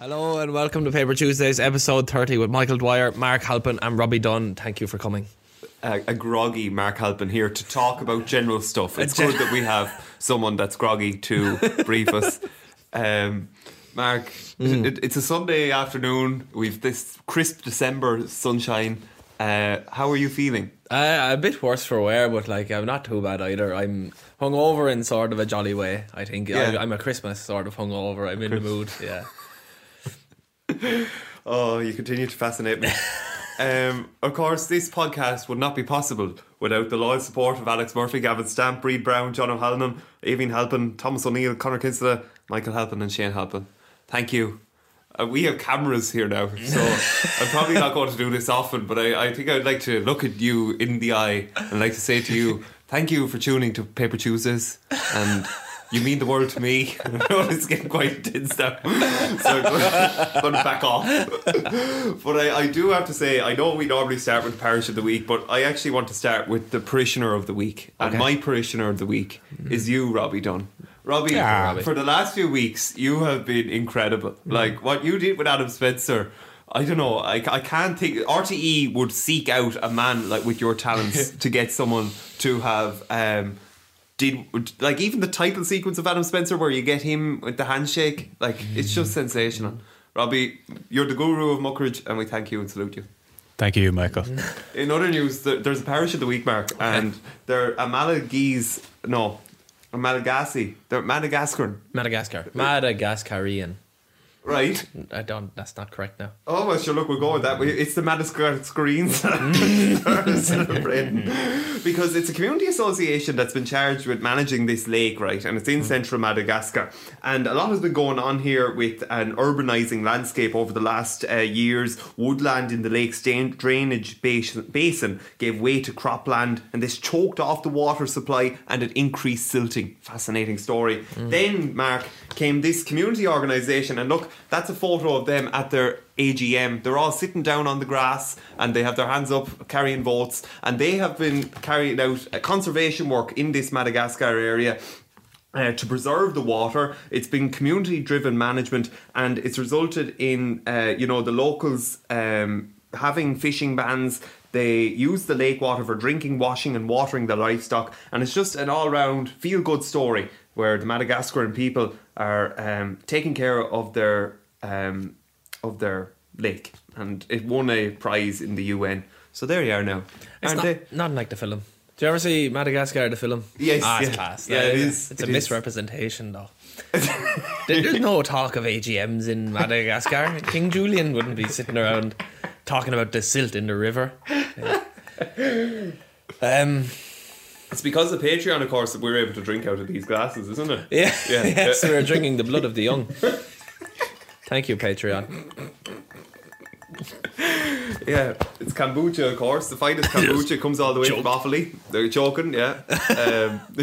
Hello and welcome to Paper Tuesdays, episode 30 with Michael Dwyer, Mark Halpin, and Robbie Dunn. Thank you for coming. a, a groggy Mark Halpin here to talk about general stuff. It's good that we have someone that's groggy to brief us. Um, Mark, it, it's a Sunday afternoon. We've this crisp December sunshine. Uh, how are you feeling? Uh, a bit worse for wear, but like I'm not too bad either. I'm hungover in sort of a jolly way. I think Yeah. I, I'm a Christmas sort of hungover. I'm in the mood. Yeah. Oh, you continue to fascinate me. Um, of course, this podcast would not be possible without the loyal support of Alex Murphy, Gavin Stamp, Breed Brown, John O'Halloran, Aveen Halpin, Thomas O'Neill, Conor Kinsella, Michael Halpin, and Shane Halpin. Thank you. Uh, we have cameras here now, so I'm probably not going to do this often, but I, I think I'd like to look at you in the eye and like to say to you, thank you for tuning to Paper Tuesdays, and you mean the world to me. It's getting quite intense now, so I'm going to back off. But I, I do have to say, I know we normally start with parish of the week, but I actually want to start with the parishioner of the week. And Okay. my parishioner of the week is you, Robbie Dunn. Robbie, Yeah, Robbie. for the last few weeks, you have been incredible. Like what you did with Adam Spencer. I don't know. I, I can't think. RTE would seek out a man like with your talents to get someone to have um, did like even the title sequence of Adam Spencer where you get him with the handshake. Like it's just mm. sensational. Robbie, you're the guru of Muckridge, and we thank you and salute you. Thank you, Michael. In other news, there's a parish of the week, Mark, and they're a Malagese, no, a Malagasy. They're Madagascar, Madagascar. Madagascarian. Right? I don't. That's not correct now. Oh, well, sure, look, we're going with that. We- It's the Madagascar screens celebrating. Mm. Because it's a community association that's been charged with managing this lake, right? And it's in mm. central Madagascar. And a lot has been going on here with an urbanising landscape over the last uh, years. Woodland in the lake's drainage basin, gave way to cropland, and this choked off the water supply and it increased silting. Fascinating story. Mm. Then, Mark, came this community organisation, and look, that's a photo of them at their AGM. They're all sitting down on the grass and they have their hands up carrying votes, and they have been carrying out uh, conservation work in this Madagascar area. Uh, to preserve the water, it's been community-driven management, and it's resulted in uh, you know the locals um, having fishing bans. They use the lake water for drinking, washing, and watering the livestock, and it's just an all-round feel-good story where the Madagascaran people are um, taking care of their um, of their lake, and it won a prize in the UN. So there you are now, It's aren't not, they? not like the film. Do you ever see Madagascar, the film? Yes, Ah, it's yeah. class. Yeah, it is, It's it a is. misrepresentation, though. There's no talk of AGMs in Madagascar. King Julien wouldn't be sitting around talking about the silt in the river. Yeah. Um, It's because of Patreon, of course, that we're able to drink out of these glasses, isn't it? yeah, Yeah. yes, we're drinking the blood of the young. Thank you, Patreon. Yeah, it's kombucha, of course. The finest kombucha comes all the way from Offaly. They're joking, yeah. Um,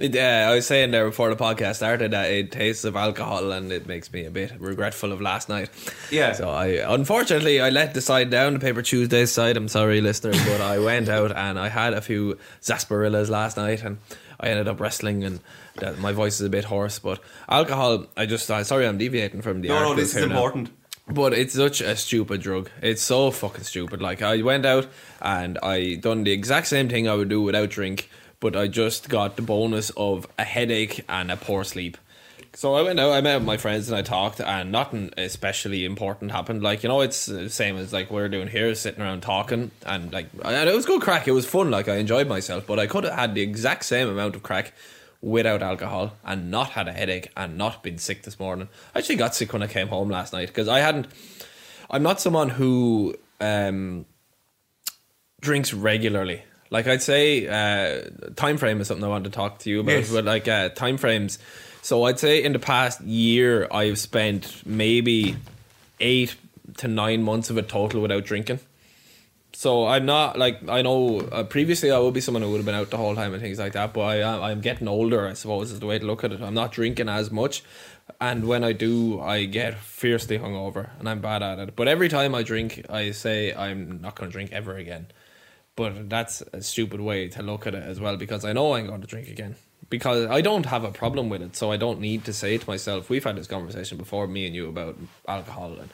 uh, I was saying there before the podcast started that it tastes of alcohol and it makes me a bit regretful of last night. Yeah. So I unfortunately I let the side down, the Paper Tuesday side. I'm sorry, listeners, but I went out and I had a few sarsaparillas last night and I ended up wrestling and that, my voice is a bit hoarse. But alcohol, I just uh, sorry I'm deviating from the. no, no, this is now. But it's such a stupid drug. It's so fucking stupid. Like I went out and I done the exact same thing I would do without drink, but I just got the bonus of a headache and a poor sleep. So I went out, I met my friends and I talked and nothing especially important happened. Like, you know, it's the same as like we're doing here, sitting around talking and like and it was good crack. It was fun, like I enjoyed myself, but I could have had the exact same amount of crack without alcohol and not had a headache and not been sick this morning. I actually got sick when I came home last night because I hadn't. I'm not someone who um, drinks regularly. Like I'd say, uh, time frame is something I want to talk to you about. Yes. But like uh, time frames, so I'd say in the past year I've spent maybe eight to nine months of a total without drinking. So I'm not like I know uh, previously I would be someone who would have been out the whole time and things like that. But I I'm getting older. I suppose is the way to look at it. I'm not drinking as much, and when I do, I get fiercely hungover, and I'm bad at it. But every time I drink, I say I'm not going to drink ever again. But that's a stupid way to look at it as well because I know I'm going to drink again. Because I don't have a problem with it, so I don't need to say to myself. We've had this conversation before, me and you, about alcohol, and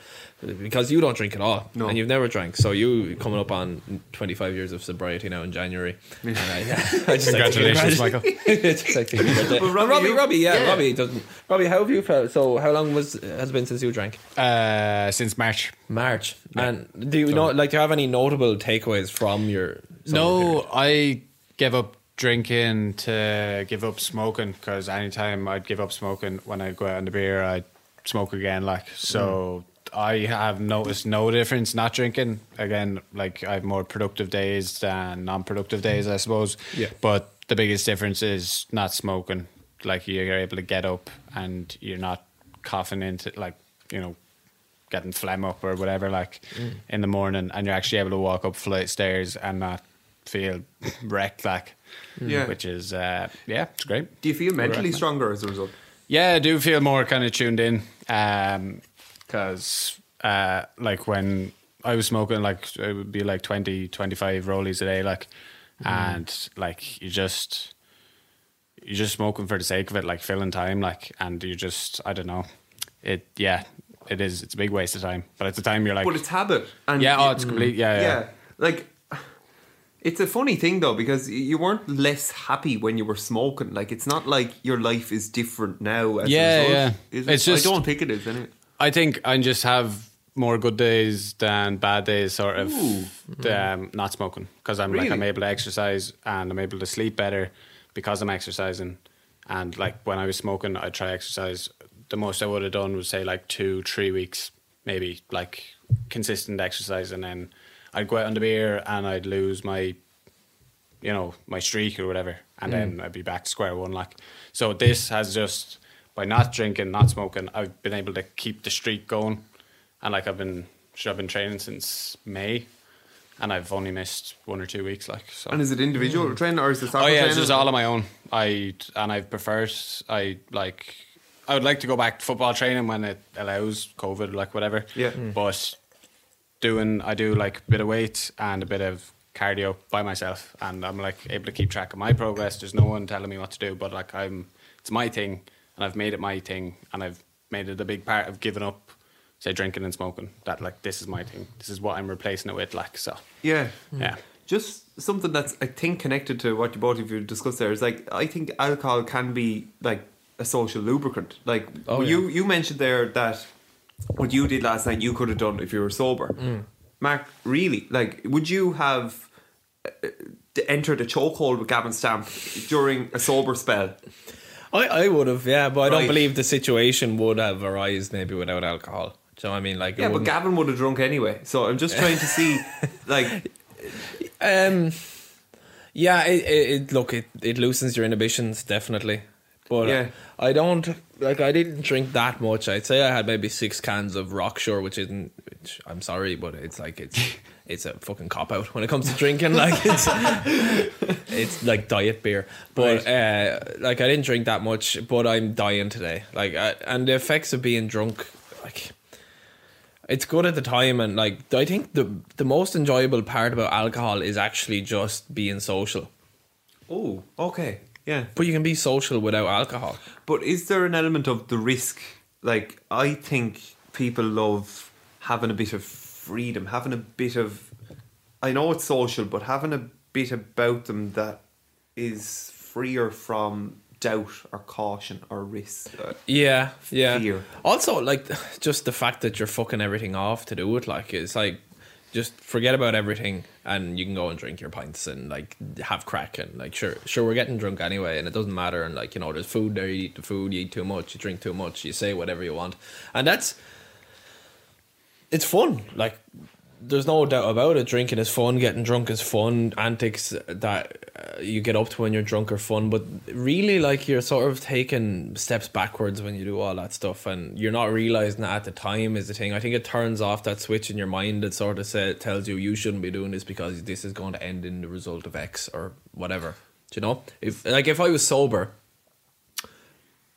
because you don't drink at all, No. and you've never drank, so you coming up on twenty five years of sobriety now in January. And I, I just like to Congratulations, congratulate- Michael. It's just like to Well, Robbie, Robbie, Robbie, you- Robbie, yeah, yeah. Robbie doesn't. Robbie, how have you felt? So, how long was has it been since you drank? Uh, since March. March. And do you know, like, do you have any notable takeaways from your? No, period? I gave up drinking to give up smoking because anytime I'd give up smoking, when I'd go out on the beer, I'd smoke again. Like so, mm. I have noticed no difference not drinking. Again, like I have more productive days than non-productive days, I suppose. Yeah. But the biggest difference is not smoking. Like you're able to get up and you're not coughing into like you know getting phlegm up or whatever like mm. in the morning and you're actually able to walk up flight stairs and not feel wrecked like Yeah. which is uh yeah it's great Do you feel mentally stronger as a result? yeah I do feel more kind of tuned in um because uh like when I was smoking like it would be like 20 25 rollies a day like and like you just you're just smoking for the sake of it like filling time like and you just I don't know it yeah it is it's a big waste of time but at the time you're like But it's habit. And yeah oh it's complete yeah yeah, yeah, like it's a funny thing though because you weren't less happy when you were smoking. Like it's not like your life is different now. As Yeah, yeah. is it? It's just- I don't think it is. Anyway. I think I just have more good days than bad days, sort of. Ooh. Um, not smoking because I'm like I'm able to exercise and I'm able to sleep better because I'm exercising. And like when I was smoking, I'd try exercise. The most I would have done was say like two, three weeks, maybe like consistent exercise, and then I'd go out on the beer and I'd lose my you know, my streak or whatever, and then mm. I'd be back to square one. Like, so this has just by not drinking, not smoking, I've been able to keep the streak going, and like I've been, sure, I've been training since May, and I've only missed one or two weeks. Like, so. And is it individual mm. training or is it soccer oh yeah, training? it's just all on my own. I and I prefer it. I like. I would like to go back to football training when it allows COVID, like whatever. Yeah. Mm. But doing, I do like a bit of weight and a bit of cardio by myself, and I'm like able to keep track of my progress. There's no one telling me what to do, but like I'm, it's my thing, and I've made it my thing, and I've made it a big part of giving up, say drinking and smoking. That like this is my thing. This is what I'm replacing it with. Like so, yeah. Hmm. yeah. Just something that's I think connected to what you both of you discussed there is like I think alcohol can be like a social lubricant. Like Oh, you you mentioned there that what you did last night you could have done if you were sober. Mm. Mark, really, like would you have uh, entered a chokehold with Gavin Stamp during a sober spell? I, I would have, yeah, but I don't believe the situation would have arisen maybe without alcohol. So I mean, like, Yeah, but Gavin would have drunk anyway. So I'm just trying to see, like, Um, yeah, it, it, it look it, it loosens your inhibitions definitely, but Yeah. I don't like I didn't drink that much. I'd say I had maybe six cans of Rockshore, which isn't. Which I'm sorry, but it's like it's it's a fucking cop out when it comes to drinking. Like it's it's like diet beer, but uh, like I didn't drink that much, but I'm dying today. Like I, and the effects of being drunk, like it's good at the time and like I think the the most enjoyable part about alcohol is actually just being social. oh, okay, yeah. But you can be social without alcohol. But is there an element of the risk? Like, I think people love having a bit of freedom, having a bit of. I know it's social, but having a bit about them that is freer from doubt or caution or risk. Uh, Yeah, yeah. Fear. Also, like just the fact that you're fucking everything off to do it, like it's like just forget about everything and you can go and drink your pints and like have crack and like sure sure we're getting drunk anyway and it doesn't matter and like you know there's food there you eat the food you eat too much you drink too much you say whatever you want. And that's it's fun like there's no doubt about it. Drinking is fun getting drunk is fun. Antics that uh, you get up to when you're drunk are fun but really like you're sort of taking steps backwards when you do all that stuff and you're not realizing that at the time is the thing. I think it turns off that switch in your mind. That sort of say, tells you you shouldn't be doing this because this is going to end in the result of x or whatever. Do you know? If like if i was sober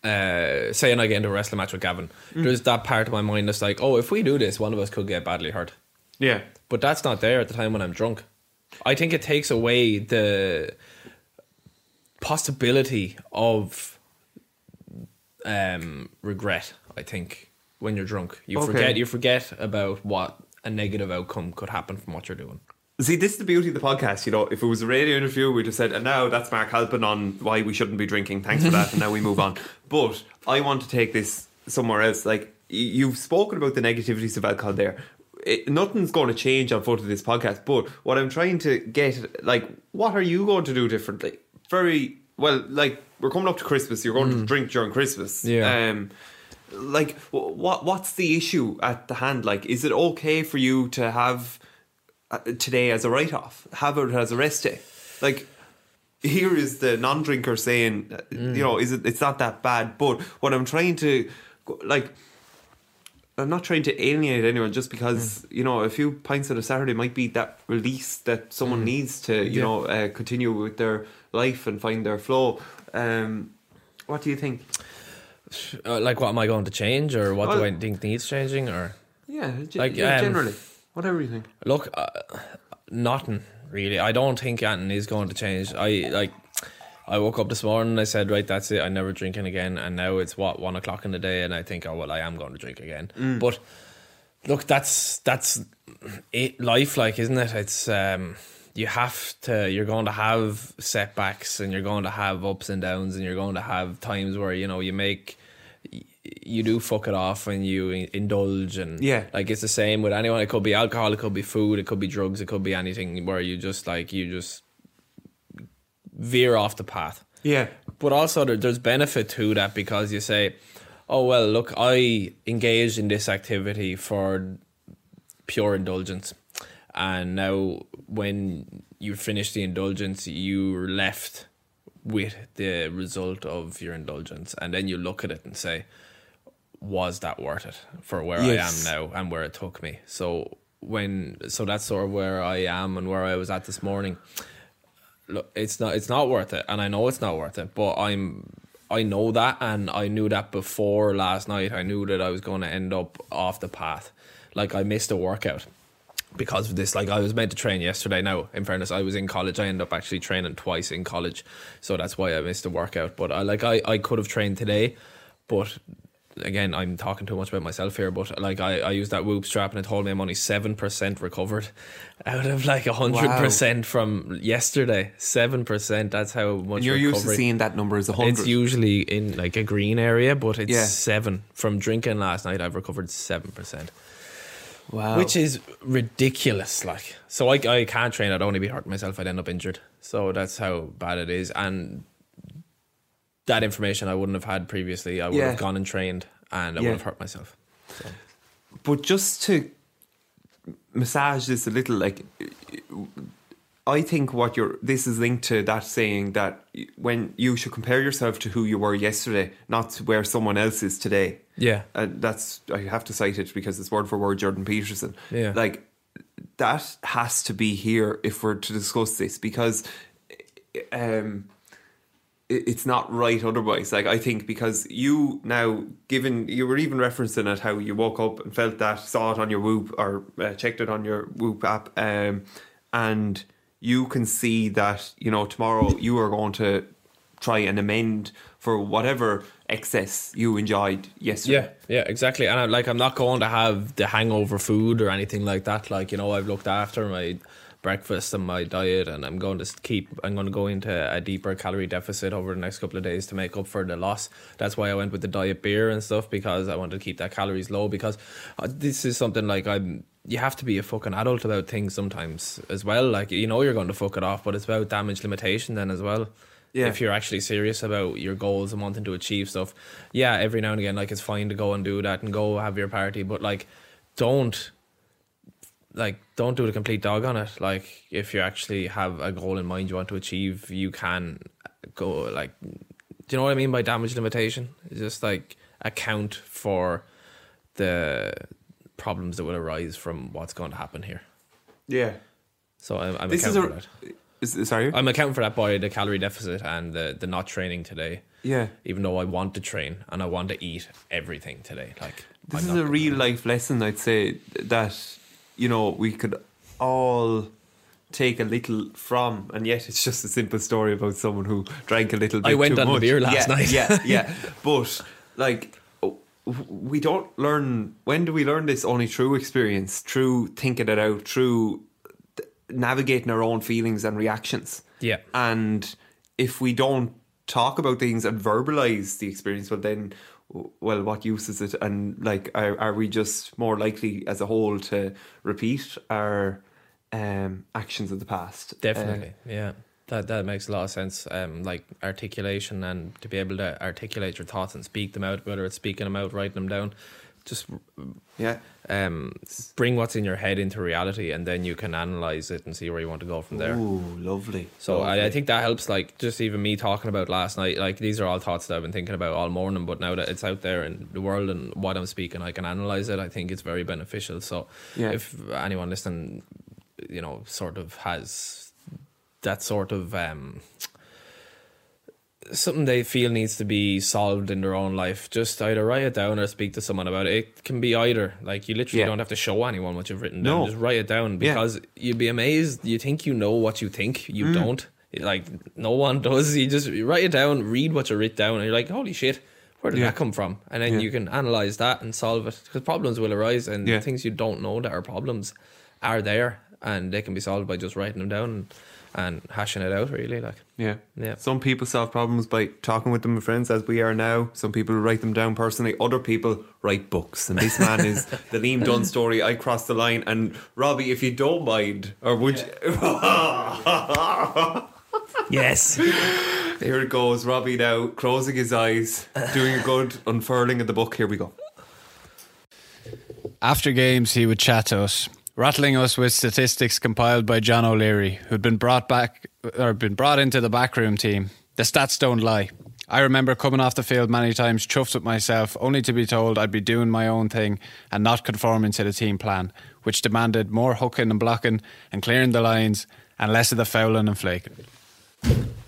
uh, saying I get into a wrestling match with Gavin, there's that part of my mind that's like, oh, if we do this, one of us could get badly hurt. Yeah. But that's not there at the time when I'm drunk. I think it takes away the possibility of um, regret. I think when you're drunk, you Okay. forget you forget about what a negative outcome could happen from what you're doing. See, this is the beauty of the podcast. You know, if it was a radio interview, we'd have said, and now that's Mark Halpin on why we shouldn't be drinking. Thanks for that. and now we move on. But I want to take this somewhere else. Like, you've spoken about the negativities of alcohol there. It, nothing's going to change on foot of this podcast. But what I'm trying to get, like, what are you going to do differently? Very well, like, we're coming up to Christmas. You're going to drink during Christmas. Yeah. Um, like, what what's the issue at the hand? Like, is it okay for you to have uh, today as a write off, have it as a rest day. Like here is the non drinker saying, uh, you know, is it? It's not that bad. But what I'm trying to, like, I'm not trying to alienate anyone just because you know a few pints on a Saturday might be that release that someone needs to you Yeah. know uh, continue with their life and find their flow. Um, what do you think? Uh, like, what am I going to change, or what do I think needs changing, or Yeah, ge- Like, yeah, um, generally, whatever you think. look, uh, nothing really. I don't think anything is going to change. I like. I woke up this morning. And I said, right, that's it. I'm never drinking again. And now it's what one o'clock in the day, and I think, oh well, I am going to drink again. But look, that's that's it. Life, like, isn't it? It's um, you have to. You're going to have setbacks, and you're going to have ups and downs, and you're going to have times where you know you make. You do fuck it off and you indulge and Yeah. like it's the same with anyone. It could be alcohol, it could be food, it could be drugs, it could be anything where you just like you just veer off the path. Yeah, But also there, there's benefit to that because you say, "Oh well, look, I engaged in this activity for pure indulgence, and now when you finish the indulgence, you're left with the result of your indulgence, and then you look at it and say." was that worth it for where Yes. I am now and where it took me. So when so that's sort of where I am and where I was at this morning. Look, it's not it's not worth it, and I know it's not worth it. But I'm I know that, and I knew that before last night. I knew that I was going to end up off the path. Like I missed a workout because of this. Like I was meant to train yesterday. Now, in fairness, I was in college. I ended up actually training twice in college, so that's why I missed a workout. But I like I I could have trained today, but again, I'm talking too much about myself here, but like I, I used that whoop strap and it told me I'm only seven percent recovered out of like a hundred percent from yesterday. Seven percent. That's how much and you're used to seeing that number as a hundred. It's usually in like a green area, but it's Yeah. seven. From drinking last night, I've recovered seven percent, wow, which is ridiculous. Like, so I I can't train. I'd only be hurting myself. I'd end up injured. So that's how bad it is. And that information I wouldn't have had previously. I would Yeah. have gone and trained, and I Yeah. would have hurt myself. But just to massage this a little, like I think what you're this is linked to that saying that when you should compare yourself to who you were yesterday, not to where someone else is today. Yeah. And that's I have to cite it because it's word for word Jordan Peterson. Yeah. Like that has to be here if we're to discuss this because um it's not right otherwise. Like I think because you now, given you were even referencing it how you woke up and felt that, saw it on your Whoop or uh, checked it on your Whoop app, um, and you can see that you know tomorrow you are going to try and amend for whatever excess you enjoyed yesterday. Yeah, yeah, exactly. And I, like, I'm not going to have the hangover food or anything like that. Like, you know, I've looked after my breakfast and my diet, and I'm going to keep. I'm going to go into a deeper calorie deficit over the next couple of days to make up for the loss. That's why I went with the diet beer and stuff because I wanted to keep that calories low. Because uh, this is something like I'm. You have to be a fucking adult about things sometimes as well. Like you know you're going to fuck it off, but it's about damage limitation then as well Yeah. if you're actually serious about your goals and wanting to achieve stuff, yeah, every now and again, like it's fine to go and do that and go have your party, but like, don't like don't do the complete dog on it. Like, if you actually have a goal in mind you want to achieve, you can go like, do you know what I mean by damage limitation? It's just like account for the problems that will arise from what's going to happen here. yeah. So I'm, I'm This is accounting a. for that. Is, sorry. I'm accounting for that by the calorie deficit and the, the not training today. yeah. even though I want to train and I want to eat everything today. Like This I'm is a real life lesson, I'd say, that, you know, we could all take a little from, and yet it's just a simple story about someone who drank a little bit. I went too on the much. beer last yeah, night. yeah, yeah. But like, we don't learn. When do we learn this? Only through experience, through thinking it out, through navigating our own feelings and reactions. Yeah. And if we don't talk about things and verbalize the experience, well, then, well, what use is it? And like, are, are we just more likely as a whole to repeat our um, actions of the past? Definitely, yeah. That that makes a lot of sense. Um, like articulation and to be able to articulate your thoughts and speak them out, whether it's speaking them out, writing them down, just yeah. um, bring what's in your head into reality, and then you can analyze it and see where you want to go from there. Ooh, lovely. So I, I think that helps. Like just even me talking about last night. Like these are all thoughts that I've been thinking about all morning. But now that it's out there in the world and what I'm speaking, I can analyze it. I think it's very beneficial. So Yeah. if anyone listening, you know, sort of has that sort of um, something they feel needs to be solved in their own life, just either write it down or speak to someone about it. It can be either. Like you literally Yeah. don't have to show anyone what you've written down. No. Just write it down Yeah. because you'd be amazed. You think you know what you think, you Mm. don't. Like no one does. You just you write it down, read what you write down, and you're like, holy shit. Where did Yeah. that come from? And then Yeah. you can analyze that and solve it because problems will arise, and Yeah. things you don't know that are problems are there, and they can be solved by just writing them down and, and hashing it out. Really, like Yeah. Yeah. Some people solve problems by talking with them with friends, as we are now. Some people write them down personally. Other people write books. And this man is the Liam Dunne story. I crossed the line. And Robbie, if you don't mind, or would you? yes. Here it goes. Robbie now closing his eyes, doing a good unfurling of the book. Here we go. After games, he would chat to us, rattling us with statistics compiled by John O'Leary, who'd been brought back or been brought into the backroom team. The stats don't lie. I remember coming off the field many times, chuffed with myself, only to be told I'd be doing my own thing and not conforming to the team plan, which demanded more hooking and blocking and clearing the lines and less of the fouling and flaking.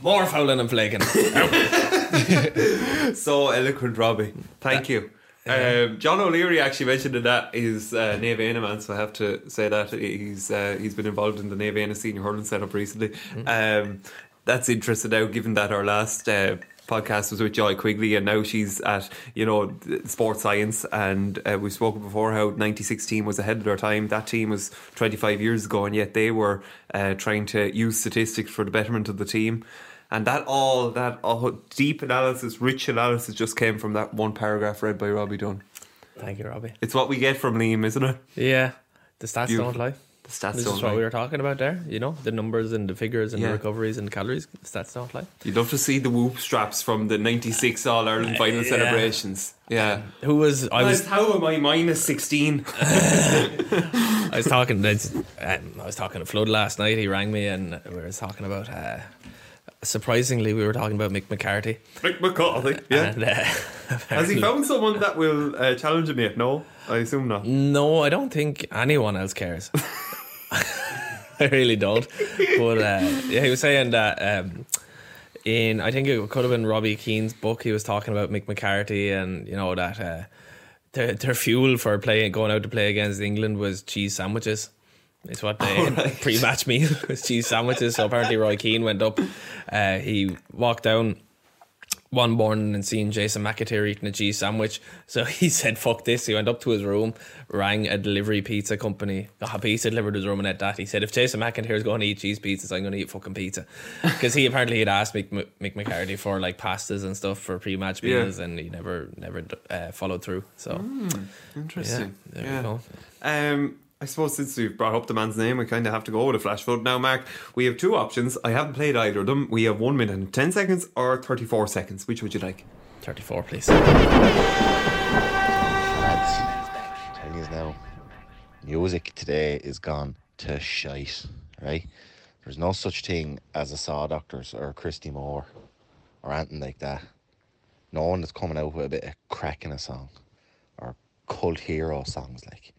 More fouling and flaking. So eloquent, Robbie. Thank you. Um, John O'Leary actually mentioned in that is uh, Naomh Éanna man, so I have to say that he's uh, he's been involved in the Naomh Éanna senior hurling setup recently. Um, that's interesting now, given that our last uh, podcast was with Joy Quigley, and now she's at you know sports science, and uh, we've spoken before how '96 team was ahead of their time. That team was 25 years ago, and yet they were uh, trying to use statistics for the betterment of the team. And that all that all deep analysis, rich analysis, just came from that one paragraph read by Robbie Dunn. Thank you, Robbie. It's what we get from Liam, isn't it? Yeah, the stats Beautiful. don't lie. The stats This don't is what lie. we were talking about there. You know, the numbers and the figures and Yeah. the recoveries and calories. The stats don't lie. You'd love to see the whoop straps from the '96 All Ireland final yeah. celebrations. Yeah. Who was I was how am I minus 16? I was talking that's, um, I was talking to Flood last night. He rang me and we were talking about. Uh, surprisingly, we were talking about Mick McCarthy. Mick McCarthy. Yeah. And, uh, Has he found someone that will uh, challenge him yet? No, I assume not. No, I don't think anyone else cares. I really don't. But uh, yeah, he was saying that um, in I think it could have been Robbie Keane's book. He was talking about Mick McCarthy and you know that uh, their their fuel for playing going out to play against England was cheese sandwiches. It's what they right. pre-match meal was cheese sandwiches. So apparently Roy Keane went up. Uh, he walked down one morning and seen Jason McAteer eating a cheese sandwich. So he said, fuck this. He went up to his room, rang a delivery pizza company, got a pizza delivered to his room and at that. He said, if Jason McAteer is going to eat cheese pizzas, I'm going to eat fucking pizza. Because he apparently had asked Mick, Mick McCarthy for like pastas and stuff for pre-match Yeah. meals and he never never uh, followed through. So Interesting. Yeah, there we go. Um, I suppose since we've brought up the man's name, we kind of have to go with a flash vote. Now, Mark, we have two options. I haven't played either of them. We have one minute and 10 seconds or 34 seconds. Which would you like? 34, please. lads, telling you now, music today is gone to shite, right? There's no such thing as a Saw Doctors or a Christy Moore or anything like that. No one that's coming out with a bit of crack in a song or cult hero songs like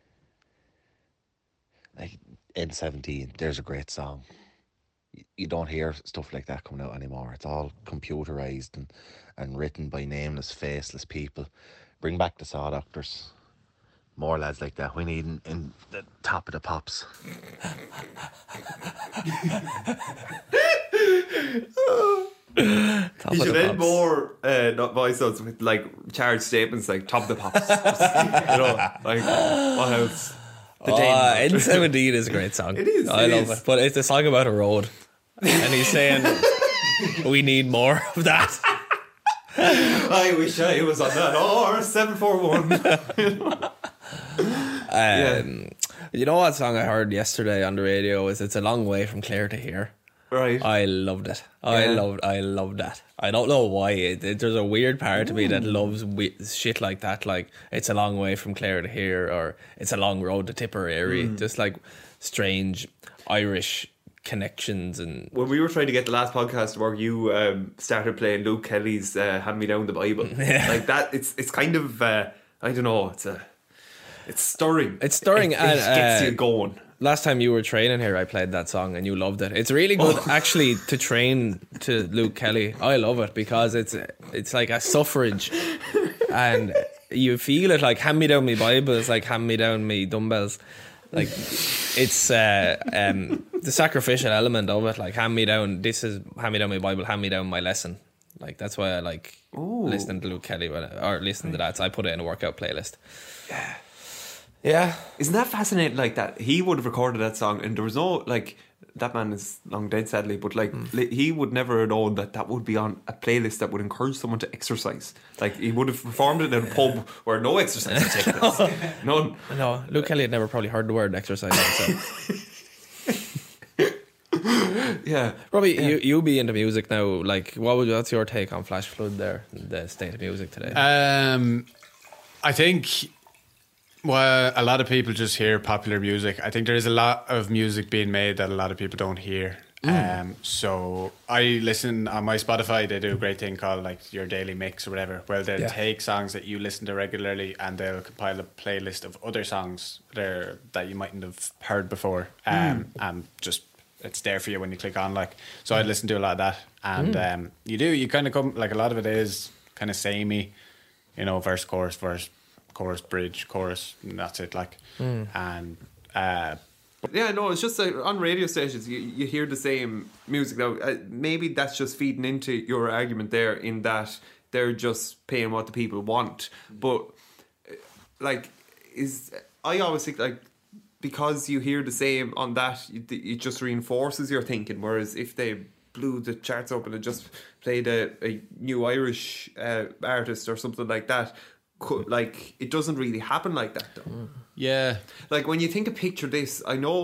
like N17. There's a great song. You don't hear stuff like that coming out anymore. It's all computerized and, and written by nameless, faceless people. Bring back the Saw Doctors More lads like that. We need in, in the top of the pops. Top You should the end pops. more uh, not voice notes with like charged statements like top of the pops. you know, like what else? The Oh, Den. N17 is a great song. It is, I it love is. it. But it's a song about a road. And he's saying, we need more of that. I wish I was on that R seven four one. Um, You know what song I heard yesterday on the radio is It's a Long Way from Clare to Here. Right. I loved it. I Yeah. loved. I loved that. I don't know why. It, it- there's a weird part of me that loves we- shit like that. Like it's a long way from Clare to here, or it's a long road to Tipperary. Mm. Just like strange Irish connections and when we were trying to get the last podcast to work, you um, started playing Luke Kelly's uh, "Hand Me Down the Bible." Yeah. Like that. It's it's kind of uh, I don't know. It's a it's stirring. It's stirring It, it and, gets uh, you going. Last time you were training here, I played that song and you loved it. It's really good Oh. actually to train to Luke Kelly. I love it because it's it's like a suffrage, and you feel it like hand me down me Bible. It's like hand me down me dumbbells. Like it's uh, um, the sacrificial element of it. Like hand me down. This is hand me down my Bible. Hand me down my lesson. Like that's why I like listening to Luke Kelly when I, or listening to that. So I put it in a workout playlist. Yeah. Yeah. Isn't that fascinating? Like that, he would have recorded that song, and there was no like that man is long dead, sadly. But like li- he would never have known that that would be on a playlist that would encourage someone to exercise. Like he would have performed it in a pub where no exercise would take place. None. No, Luke Kelly had never probably heard the word exercise. So. Yeah. Robbie, you you be into music now. Like, what would what's your take on Flash Flood? There, the state of music today. Um, I think well, a lot of people just hear popular music. I think there is a lot of music being made that a lot of people don't hear. Um, so I listen on my Spotify. They do a great thing called like your daily mix or whatever. Where they'll Yeah. take songs that you listen to regularly and they'll compile a playlist of other songs there that you mightn't have heard before. Um, and just it's there for you when you click on. Like so, I listen to a lot of that, and um, you do you kind of come like a lot of it is kind of samey you know, verse, chorus, verse, chorus, bridge, chorus, and that's it. Like, and uh, Yeah, no, it's just like on radio stations, you, you hear the same music. Now, uh, maybe that's just feeding into your argument there in that they're just paying what the people want. But, uh, like, is I always think, like, because you hear the same on that, it, it just reinforces your thinking. Whereas if they blew the charts open and just played a, a new Irish uh, artist or something like that, could, like, it doesn't really happen like that, though mm. yeah, like when you think of picture this i know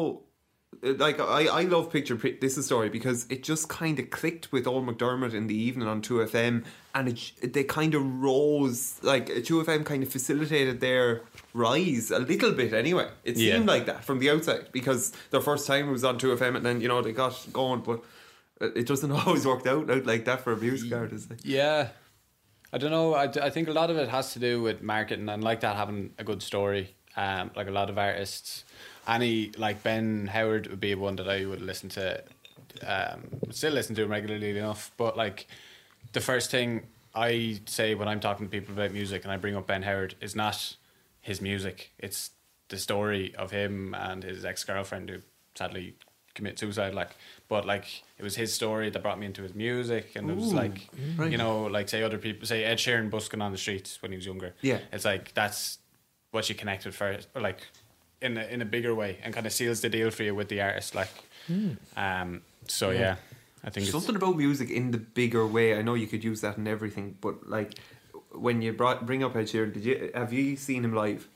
uh, like i i love picture this is story because it just kind of clicked with old mcdermott in the evening on 2fm and it they kind of rose like 2fm kind of facilitated their rise a little bit anyway it Yeah. seemed like that from the outside because their first time was on 2fm and then you know they got going but uh, it doesn't always work out, out like that for a music artist like. yeah. I don't know. I, I think a lot of it has to do with marketing and like that having a good story. Um, like a lot of artists, any like Ben Howard would be one that I would listen to. Um, still listen to him regularly enough, but like the first thing I say when I'm talking to people about music and I bring up Ben Howard is not his music. It's the story of him and his ex girlfriend who sadly commit suicide. Like, but like it was his story that brought me into his music, and it was like you know, like say other people say Ed Sheeran busking on the streets when he was younger. Yeah. it's like that's what you connect with first, or like in a, in a bigger way, and kind of seals the deal for you with the artist. Like, um, so yeah, I think it's, something about music in the bigger way. I know you could use that in everything, but like when you brought bring up Ed Sheeran, did you have you seen him live?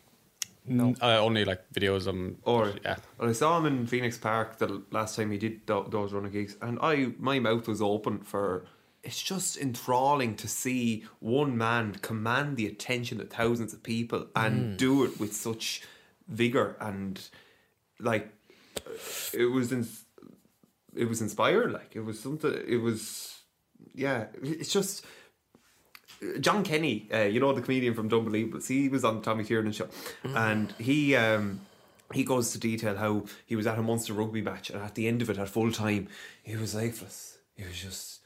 No. uh, only like videos. Um, Or yeah, well, I saw him in Phoenix Park the last time he did th- those running gigs, and I my mouth was open for. It's just enthralling to see one man command the attention of thousands of people and do it with such vigor and like it was in, it was inspiring. Like it was something. It was yeah. It's just Jon Kenny, uh, you know the comedian from Unbelievables, he was on the Tommy Tiernan show, and he um, he goes to detail how he was at a Munster rugby match, and at the end of it, at full time, he was lifeless. He was just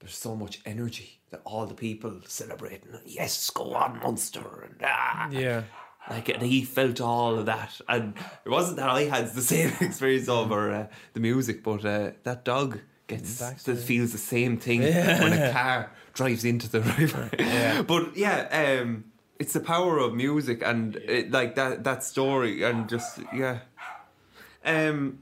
there's so much energy that all the people celebrating. Yes, go on Munster, and ah. yeah, Like and he felt all of that, and it wasn't that I had the same experience over uh, the music, but uh, that dog gets that feels the same thing when a car drives into the river. But yeah, um, it's the power of music and it, like that that story and just yeah. Um,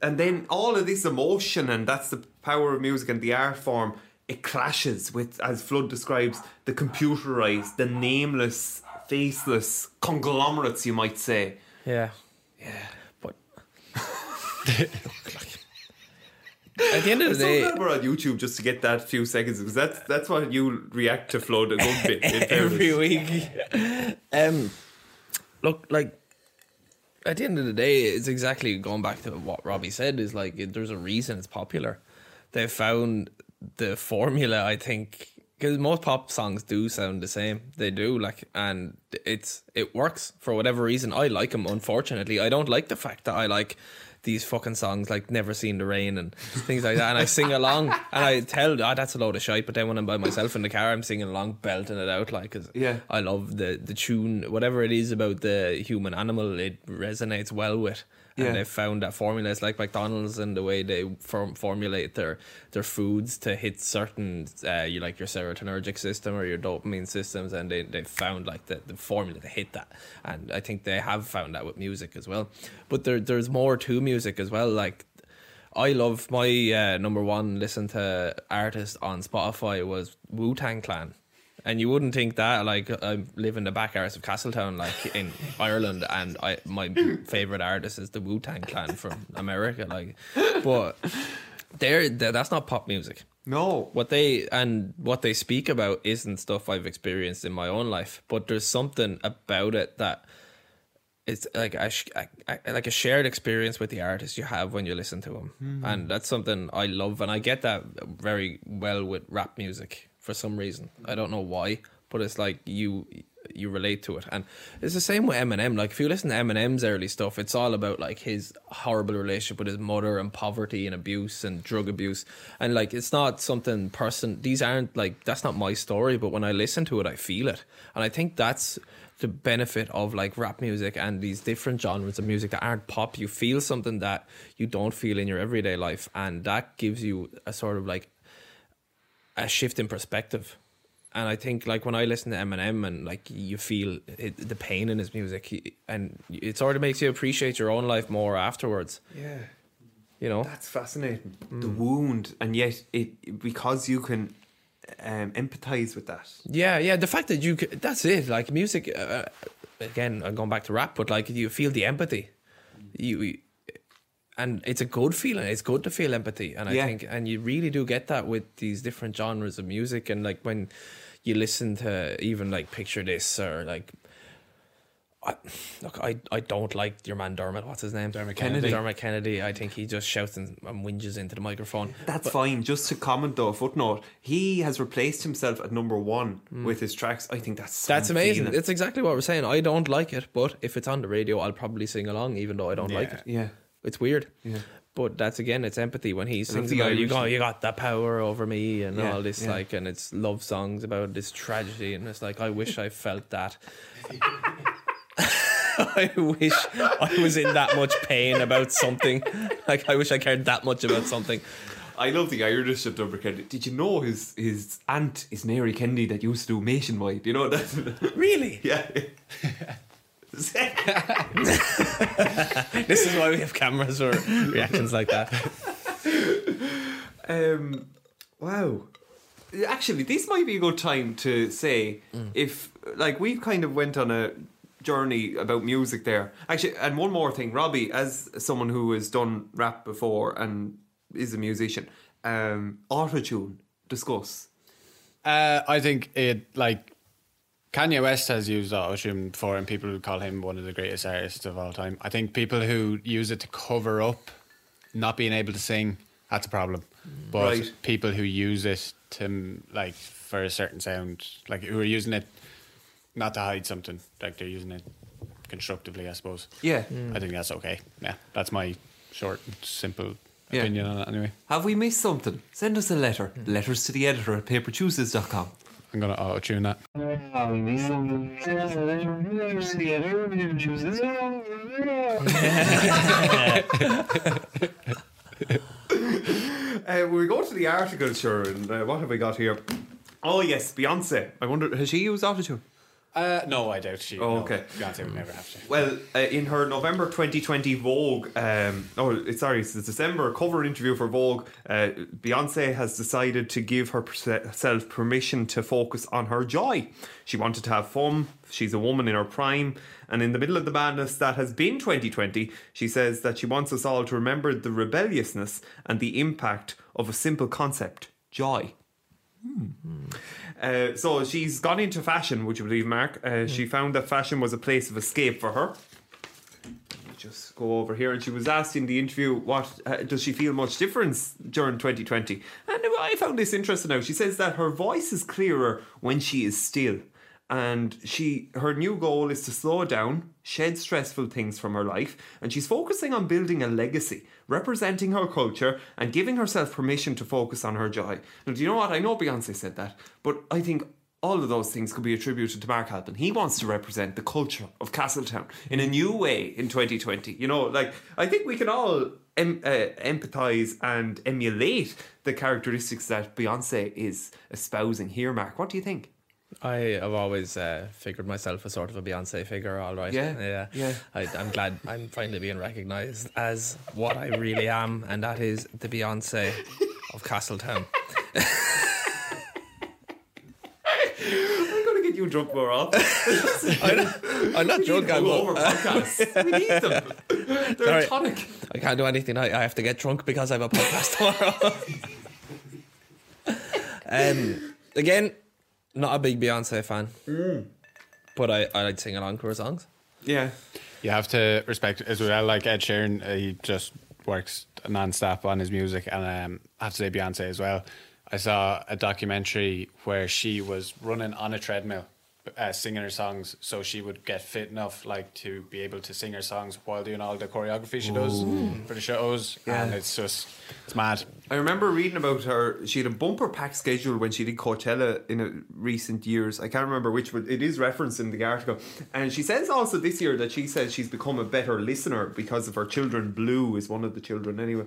and then all of this emotion and that's the power of music and the art form. It clashes with, as Flood describes, the computerized, the nameless, faceless conglomerates, you might say. Yeah. Yeah. But at the end of the So day, glad we're on YouTube just to get that few seconds because that's that's what you react to Flood a good bit. every week. um, look, like at the end of the day, it's exactly going back to what Robbie said. Is like it, there's a reason it's popular. They found the formula. I think because most pop songs do sound the same. They do like, and it's it works for whatever reason. I like them. Unfortunately, I don't like the fact that I like. These fucking songs like "Never Seen the Rain" and things like that, and I sing along, and I tell, "Ah, that's a load of shite." But then when I'm by myself in the car, I'm singing along, belting it out, like, cause Yeah. I love the the tune, whatever it is about the human animal, it resonates well with. And Yeah. they found that formula. Like McDonald's and the way they form, formulate their their foods to hit certain, uh, you like your serotonergic system or your dopamine systems, and they, they found like the, the formula to hit that. And I think they have found that with music as well. But there there's more to music as well. Like I love my uh, number one listen to artist on Spotify was Wu Tang Clan. And you wouldn't think that, like I live in the back arse of Castletown, like in Ireland, and I my favorite artist is the Wu Tang Clan from America, like. But they're, they're that's not pop music. No, What they and what they speak about isn't stuff I've experienced in my own life, but there's something about it that it's like a, a, a like a shared experience with the artist you have when you listen to them, hmm. and that's something I love, and I get that very well with rap music for some reason. I don't know why, but it's like you you relate to it, and it's the same with Eminem. Like if you listen to Eminem's early stuff, it's all about like his horrible relationship with his mother and poverty and abuse and drug abuse, and like it's not something person. These aren't like that's not my story, but when I listen to it, I feel it, and I think that's the benefit of like rap music and these different genres of music that aren't pop. You feel something that you don't feel in your everyday life, and that gives you a sort of like a shift in perspective. And I think like when I listen to Eminem and like you feel it, the pain in his music, and it sort of makes you appreciate your own life more afterwards. yeah, You know, that's fascinating. The wound, and yet it because you can um, empathize with that. Yeah, yeah. The fact that you c that's it. Like music, uh, again, I'm going back to rap, but like you feel the empathy, you, and it's a good feeling. It's good to feel empathy, and I Yeah. think, and you really do get that with these different genres of music, and like when you listen to even like picture this or like. I, look, I, I don't like your man Dermot. What's his name? Dermot Kennedy. Dermot Kennedy. I think he just shouts and, and whinges into the microphone. That's fine. Just to comment though, footnote. He has replaced himself at number one hmm. with his tracks. I think that's That's amazing. feeling. It's exactly what we're saying. I don't like it, but if it's on the radio, I'll probably sing along, even though I don't like it. yeah. It's weird. Yeah. But that's again, it's empathy when he sings the about you got you got that power over me and Yeah, all this yeah. like, and it's love songs about this tragedy, and it's like I wish I felt that. I wish I was in that much pain about something. Like I wish I cared that much about something. I love the Irish of Dumber Kennedy. Did you know his his aunt is Mary Kennedy that used to do Nationwide? You know that? Really? yeah. This is why we have cameras or reactions like that. um, wow. Actually, this might be a good time to say if like we've kind of went on a journey about music there. Actually, and one more thing, Robbie, as someone who has done rap before and is a musician, um, autotune. Discuss. Uh, I think it like Kanye West has used autotune before, and people would call him one of the greatest artists of all time. I think people who use it to cover up not being able to sing that's a problem. Mm. But Right. people who use it to like for a certain sound, like who are using it not to hide something, like they're using it constructively, I suppose. Yeah. Mm. I think that's okay. Yeah, that's my short, and simple Yeah. opinion on it. Anyway, Have we missed something? Send us a letter. Mm. Letters to the editor at papertuesdays.com. I'm gonna auto tune that. Uh, we go to the article, sure, and uh, what have we got here? Oh yes, Beyonce. I wonder has she used autotune? Uh, no, I doubt she. Oh, no, okay. Beyonce would never have to. Well, uh, in her November 2020 Vogue, um, oh, sorry, it's the December cover interview for Vogue, uh, Beyonce has decided to give herself permission to focus on her joy. She wanted to have fun. She's a woman in her prime, and in the middle of the madness that has been 2020, she says that she wants us all to remember the rebelliousness and the impact of a simple concept joy. Uh, so she's gone into fashion, would you believe, Mark? Uh, She found that fashion was a place of escape for her. Let me Just go over here, and she was asked in the interview, "What uh, does she feel much difference during 2020?" And I found this interesting. Now she says that her voice is clearer when she is still, and she her new goal is to slow down, shed stressful things from her life, and she's focusing on building a legacy, representing her culture, and giving herself permission to focus on her joy. Now, do you know what? I know Beyonce said that, but I think all of those things could be attributed to Mark Halpin. He wants to represent the culture of Castletown in a new way in 2020. You know, like I think we can all em- uh, empathize and emulate the characteristics that Beyonce is espousing here. Mark, what do you think? I have always uh, figured myself as sort of a Beyonce figure, all right. Yeah, yeah, yeah. I, I'm glad I'm finally being recognised as what I really am, and that is the Beyonce of Castletown. I'm going to get you drunk more often. I'm not drunk. I'm over podcasts. We need them. They're Sorry. a tonic. I can't do anything. I, I have to get drunk because I have a podcast tomorrow. um, again, not a big Beyonce fan, but I I like singing along to her songs. Yeah. You have to respect as well. Like Ed Sheeran, uh, he just works non-stop on his music, and um, I have to say Beyonce as well. I saw a documentary where she was running on a treadmill, uh, singing her songs, so she would get fit enough, like to be able to sing her songs while doing all the choreography she does for the shows. And it's just it's mad. I remember reading about her. She had a bumper pack schedule when she did Coachella in a recent years. I can't remember which, but it is referenced in the article. And she says also this year that she says she's become a better listener because of her children. Blue is one of the children anyway.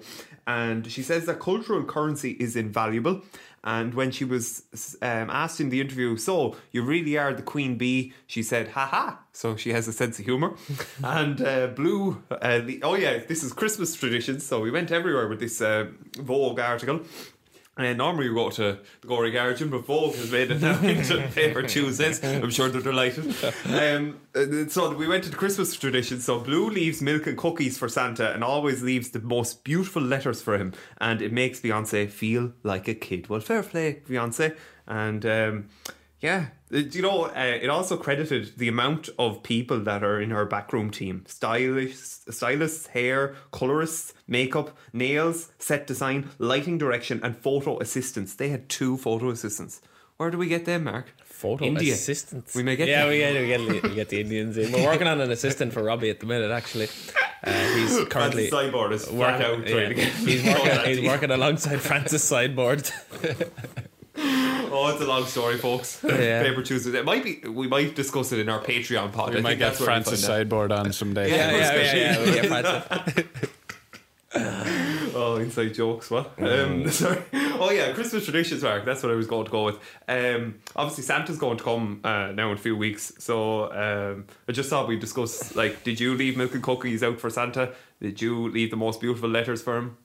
And she says that cultural currency is invaluable. And when she was um, asked in the interview, so you really are the queen bee, she said, ha ha. So she has a sense of humour. and uh, Blue, uh, the, oh yeah, this is Christmas tradition. So we went everywhere with this uh, Vogue article. And normally we go to the Gorey Guardian, but Vogue has made it now into Paper Tuesdays. I'm sure they're delighted. Um, uh, so we went to the Christmas tradition. So Blue leaves milk and cookies for Santa and always leaves the most beautiful letters for him. And it makes Beyonce feel like a kid. Well, fair play, Beyonce. And um, yeah, you know, uh, it also credited the amount of people that are in her backroom team: stylists, stylists, hair, colorists, makeup, nails, set design, lighting direction, and photo assistants. They had two photo assistants. Where do we get them, Mark? Photo India. assistants. We may get yeah, them. we get, we get we get the Indians in. We're working on an assistant for Robbie at the minute. Actually, uh, he's currently Cyborg is working. out yeah, he's working. He's working alongside Francis Sideboard. Oh, it's a long story, folks. Yeah. Paper Tuesday. It might be. We might discuss it in our Patreon pod. We I might get that's where Francis. Sideboard on someday. Yeah, yeah, yeah, yeah, yeah, we get Oh, inside jokes. What? Um, sorry. Oh yeah, Christmas traditions, Mark. That's what I was going to go with. Um, obviously Santa's going to come uh, now in a few weeks, so um, I just thought we'd discuss. Like, did you leave milk and cookies out for Santa? Did you leave the most beautiful letters for him?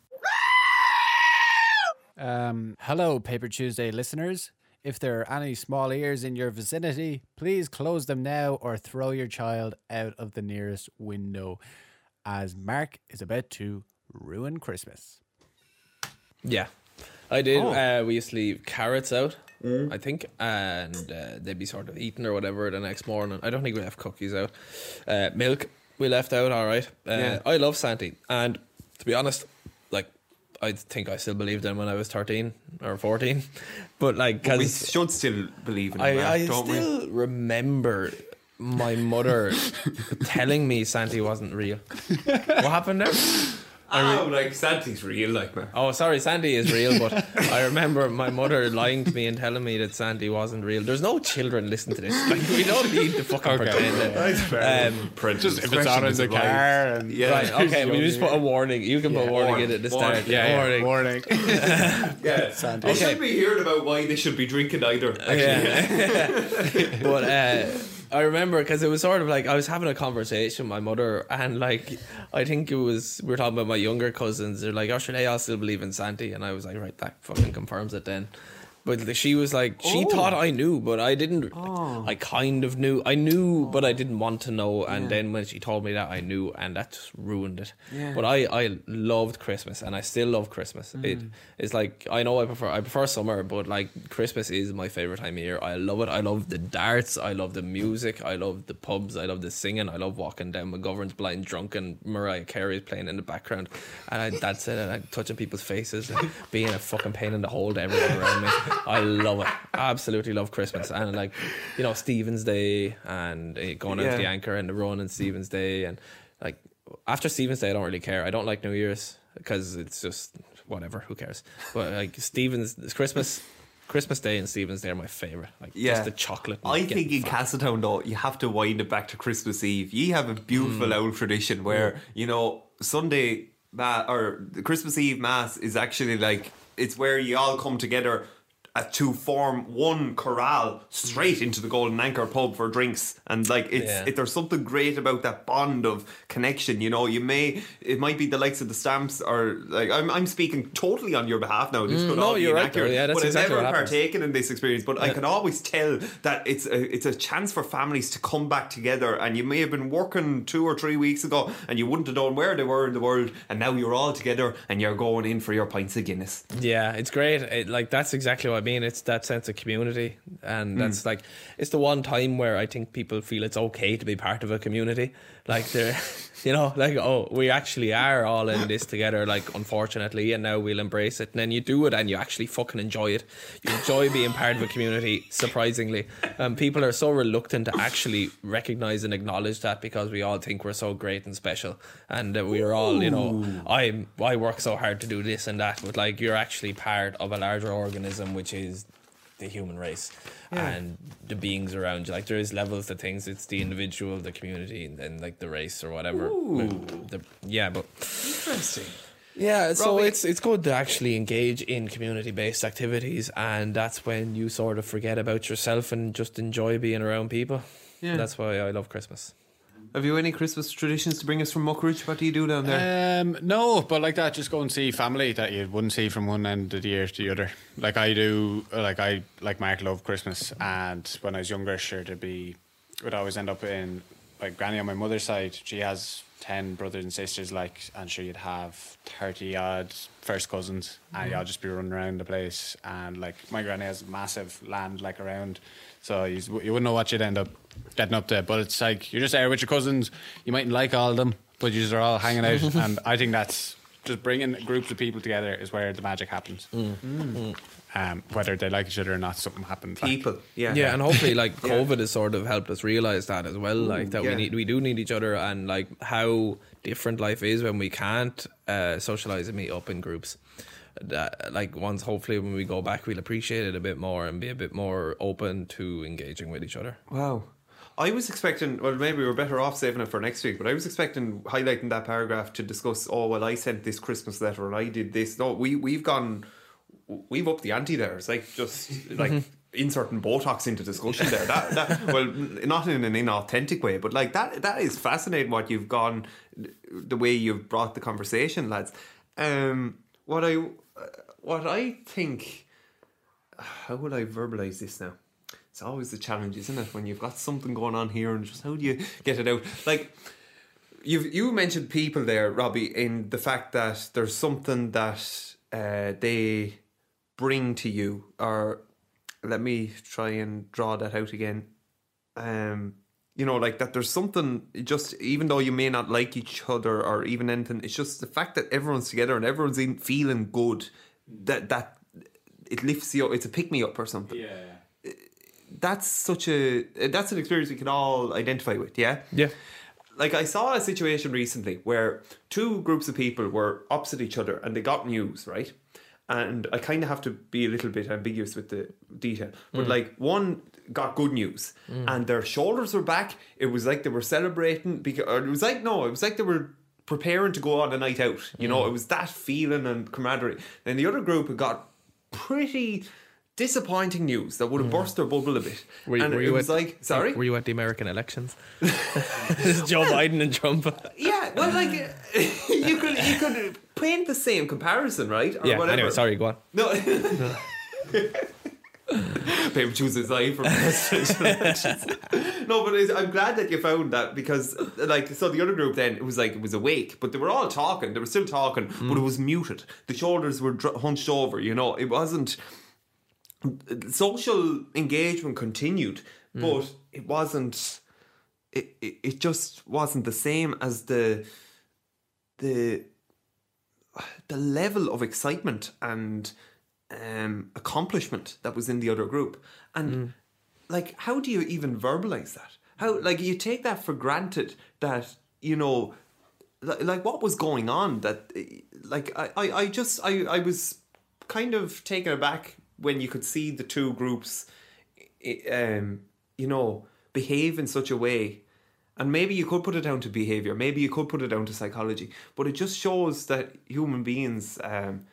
Um, hello, Paper Tuesday listeners. If there are any small ears in your vicinity, please close them now or throw your child out of the nearest window, as Mark is about to ruin Christmas. Yeah, I did. Oh. Uh, we used to leave carrots out, I think, and uh, they'd be sort of eaten or whatever the next morning. I don't think we left cookies out. Uh, milk we left out. All right. Uh, Yeah. I love Santy, and to be honest, like I think I still believed in when I was thirteen or fourteen, but like We should still believe in I, Mark, I don't we? still remember my mother telling me Santy wasn't real. what happened there? Oh, like Santa's real, like man. Oh, sorry, Sandy is real, but I remember my mother lying to me and telling me that Sandy wasn't real. There's no children listen to this. Like, we don't need to fucking pretend it. Um, Just if it's on in the car and Yeah. Right, okay, we just put a warning. You can put a warning in at the Warning. start. yeah, warning. yeah, warning. Yeah, Sandy. they Okay. should be hearing about why they should be drinking either. Actually, Yeah. but uh, I remember because it was sort of like I was having a conversation with my mother, and like I think it was we were talking about my younger cousins. They're like, "Oh, they all still believe in Santi," and I was like, "Right, that fucking confirms it then." But she was like, she oh. thought I knew, but I didn't. Oh. I kind of knew. I knew, but I oh. didn't want to know. And then when she told me that, I knew, and that just ruined it. Yeah. But I, I loved Christmas, and I still love Christmas. Mm. It, it's like I know I prefer I prefer summer, but like Christmas is my favorite time of year. I love it. I love the darts. I love the music. I love the pubs. I love the singing. I love walking down McGovern's blind drunk and Mariah Carey is playing in the background, and I, that's it. And I'm touching people's faces, and being a fucking pain in the hole to everyone around me. I love it. Absolutely love Christmas, and like you know Stephen's Day and uh, going out Yeah. to the anchor and the run and Stephen's Day and like after Stephen's Day, I don't really care. I don't like New Year's because it's just whatever. Who cares? But like Stephen's Christmas, Christmas Day and Stephen's Day are my favorite. Like Yeah. just the chocolate. I think in. Castletown though, you have to wind it back to Christmas Eve. You have a beautiful old tradition where you know Sunday ma- or the Christmas Eve mass is actually like it's where you all come together. To form one corral straight into the Golden Anchor pub for drinks, and like it's Yeah. it, there's something great about that bond of connection. You know, you may it might be the likes of the stamps, or like I'm I'm speaking totally on your behalf now. This mm, could no, all be you're right, inaccurate, though. Yeah, that's but I've exactly never what happens. partaken in this experience, but I can always tell that it's a it's a chance for families to come back together. And you may have been working two or three weeks ago, and you wouldn't have known where they were in the world, and now you're all together and you're going in for your pints of Guinness. Yeah, it's great. It, like that's exactly what mean. It's that sense of community, Hmm. and that's like it's the one time where I think people feel it's okay to be part of a community. Like they're, you know, like oh, we actually are all in this together. Like unfortunately, and now we'll embrace it. And then you do it, and you actually fucking enjoy it. You enjoy being part of a community. Surprisingly, um, people are so reluctant to actually recognize and acknowledge that because we all think we're so great and special, and that we are all, you know, I I work so hard to do this and that, but like you're actually part of a larger organism, which is the human race and the beings around you. Like there is levels to things. It's the individual, the community, and then like the race or whatever. The- yeah, but Interesting. yeah, so Robbie- it's it's good to actually engage in community based activities, and that's when you sort of forget about yourself and just enjoy being around people. Yeah. That's why I love Christmas. Have you any Christmas traditions to bring us from Muckridge? What do you do down there? Um, no, but like that, just go and see family that you wouldn't see from one end of the year to the other. Like I do, like I like Mark love Christmas, and when I was younger, sure to be, would always end up in like granny on my mother's side. She has ten brothers and sisters, like, and sure you'd have thirty odd first cousins, and y'all just be running around the place. And like my granny has massive land like around, so you you wouldn't know what you'd end up getting up to. But it's like you're just there with your cousins. You mightn't like all of them, but you are all hanging out, and I think that's just bringing groups of people together is where the magic happens. Um, whether they like each other or not, something happens. like- People, yeah, Yeah, and hopefully, like Yeah. COVID has sort of helped us realize that as well. like that yeah. we need, we do need each other, and like how different life is when we can't uh, socialize and meet up in groups. That, like once, hopefully, when we go back, we'll appreciate it a bit more and be a bit more open to engaging with each other. Wow. I was expecting, well, maybe we're better off saving it for next week, but I was expecting highlighting that paragraph to discuss, oh, well, I sent this Christmas letter and I did this. No, we, we've gone, we've upped the ante there. It's like just like inserting Botox into discussion there. That, that Well, not in an inauthentic way, but like that, that is fascinating what you've gone, the way you've brought the conversation, lads. Um, what I, what I think, how would I verbalize this now? It's always the challenge, isn't it? When you've got something going on here and just how do you get it out? Like you've you mentioned people there, Robbie, in the fact that there's something that uh, they bring to you, or let me try and draw that out again. Um, you know, like that. There's something just even though you may not like each other or even anything, it's just the fact that everyone's together and everyone's in feeling good. That that it lifts you. up. It's a pick me up or something that's such a that's an experience we can all identify with yeah Yeah. like I saw a situation recently where two groups of people were opposite each other and they got news, right? And I kind of have to be a little bit ambiguous with the detail, but mm. like one got good news mm. and their shoulders were back. It was like they were celebrating because or it was like no, it was like they were preparing to go on a night out. You know, mm. it was that feeling and camaraderie. Then the other group got pretty disappointing news that would have burst their bubble a bit. Were you- and were it was at- like, sorry, Were you at the American elections? this is Joe Biden and Trump. Yeah, well, like you could you could paint the same comparison, right? Or yeah. whatever. Anyway, sorry. Go on. No. Paper Tuesdays I for presidential. No, but I'm glad that you found that because, like, so the other group then it was like it was awake, but they were all talking. They were still talking, but mm. it was muted. The shoulders were dr- hunched over. You know, it wasn't. Social engagement continued, but it wasn't. It, it it just wasn't the same as the the the level of excitement and um, accomplishment that was in the other group. And like, how do you even verbalize that? How like you take that for granted that you know, li- like what was going on? That like I I, I just I I was kind of taken aback when you could see the two groups, um, you know, behave in such a way and maybe you could put it down to behavior, maybe you could put it down to psychology, but it just shows that human beings, um,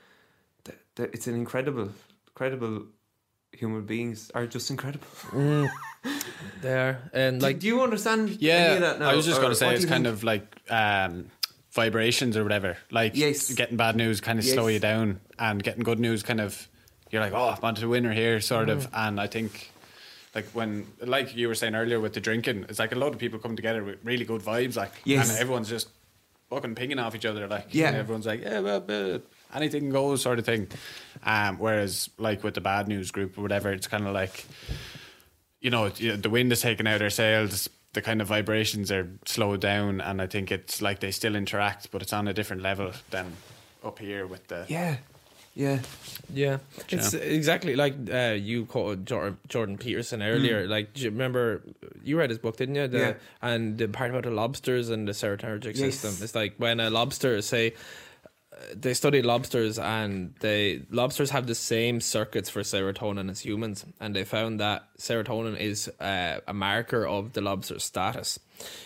that, that it's an incredible, incredible human beings are just incredible. There and Like, do you understand? any Yeah, of that now? I was just going to say it's kind think? of like um, vibrations or whatever. Like Yes. getting bad news kind of slow you down, and getting good news kind of you're like, oh, I'm onto the winner here, sort of. Mm. And I think. Like when, like you were saying earlier with the drinking, it's like a lot of people come together with really good vibes, like, Yes. and everyone's just fucking pinging off each other, like, Yeah. everyone's like, yeah, well, uh, anything goes, sort of thing. Um, whereas, like with the bad news group or whatever, it's kind of like, you know, the wind is taking out our sails. The kind of vibrations are slowed down, and I think it's like they still interact, but it's on a different level than up here with the. yeah, yeah, Yeah, it's exactly like uh, you quoted Jordan, Jordan Peterson earlier. Like, do you remember you read his book, didn't you? The, Yeah. And the part about the lobsters and the serotonergic Yes. system. It's like when a lobster, say, uh, they study lobsters and they lobsters have the same circuits for serotonin as humans, and they found that serotonin is uh, a marker of the lobster's status,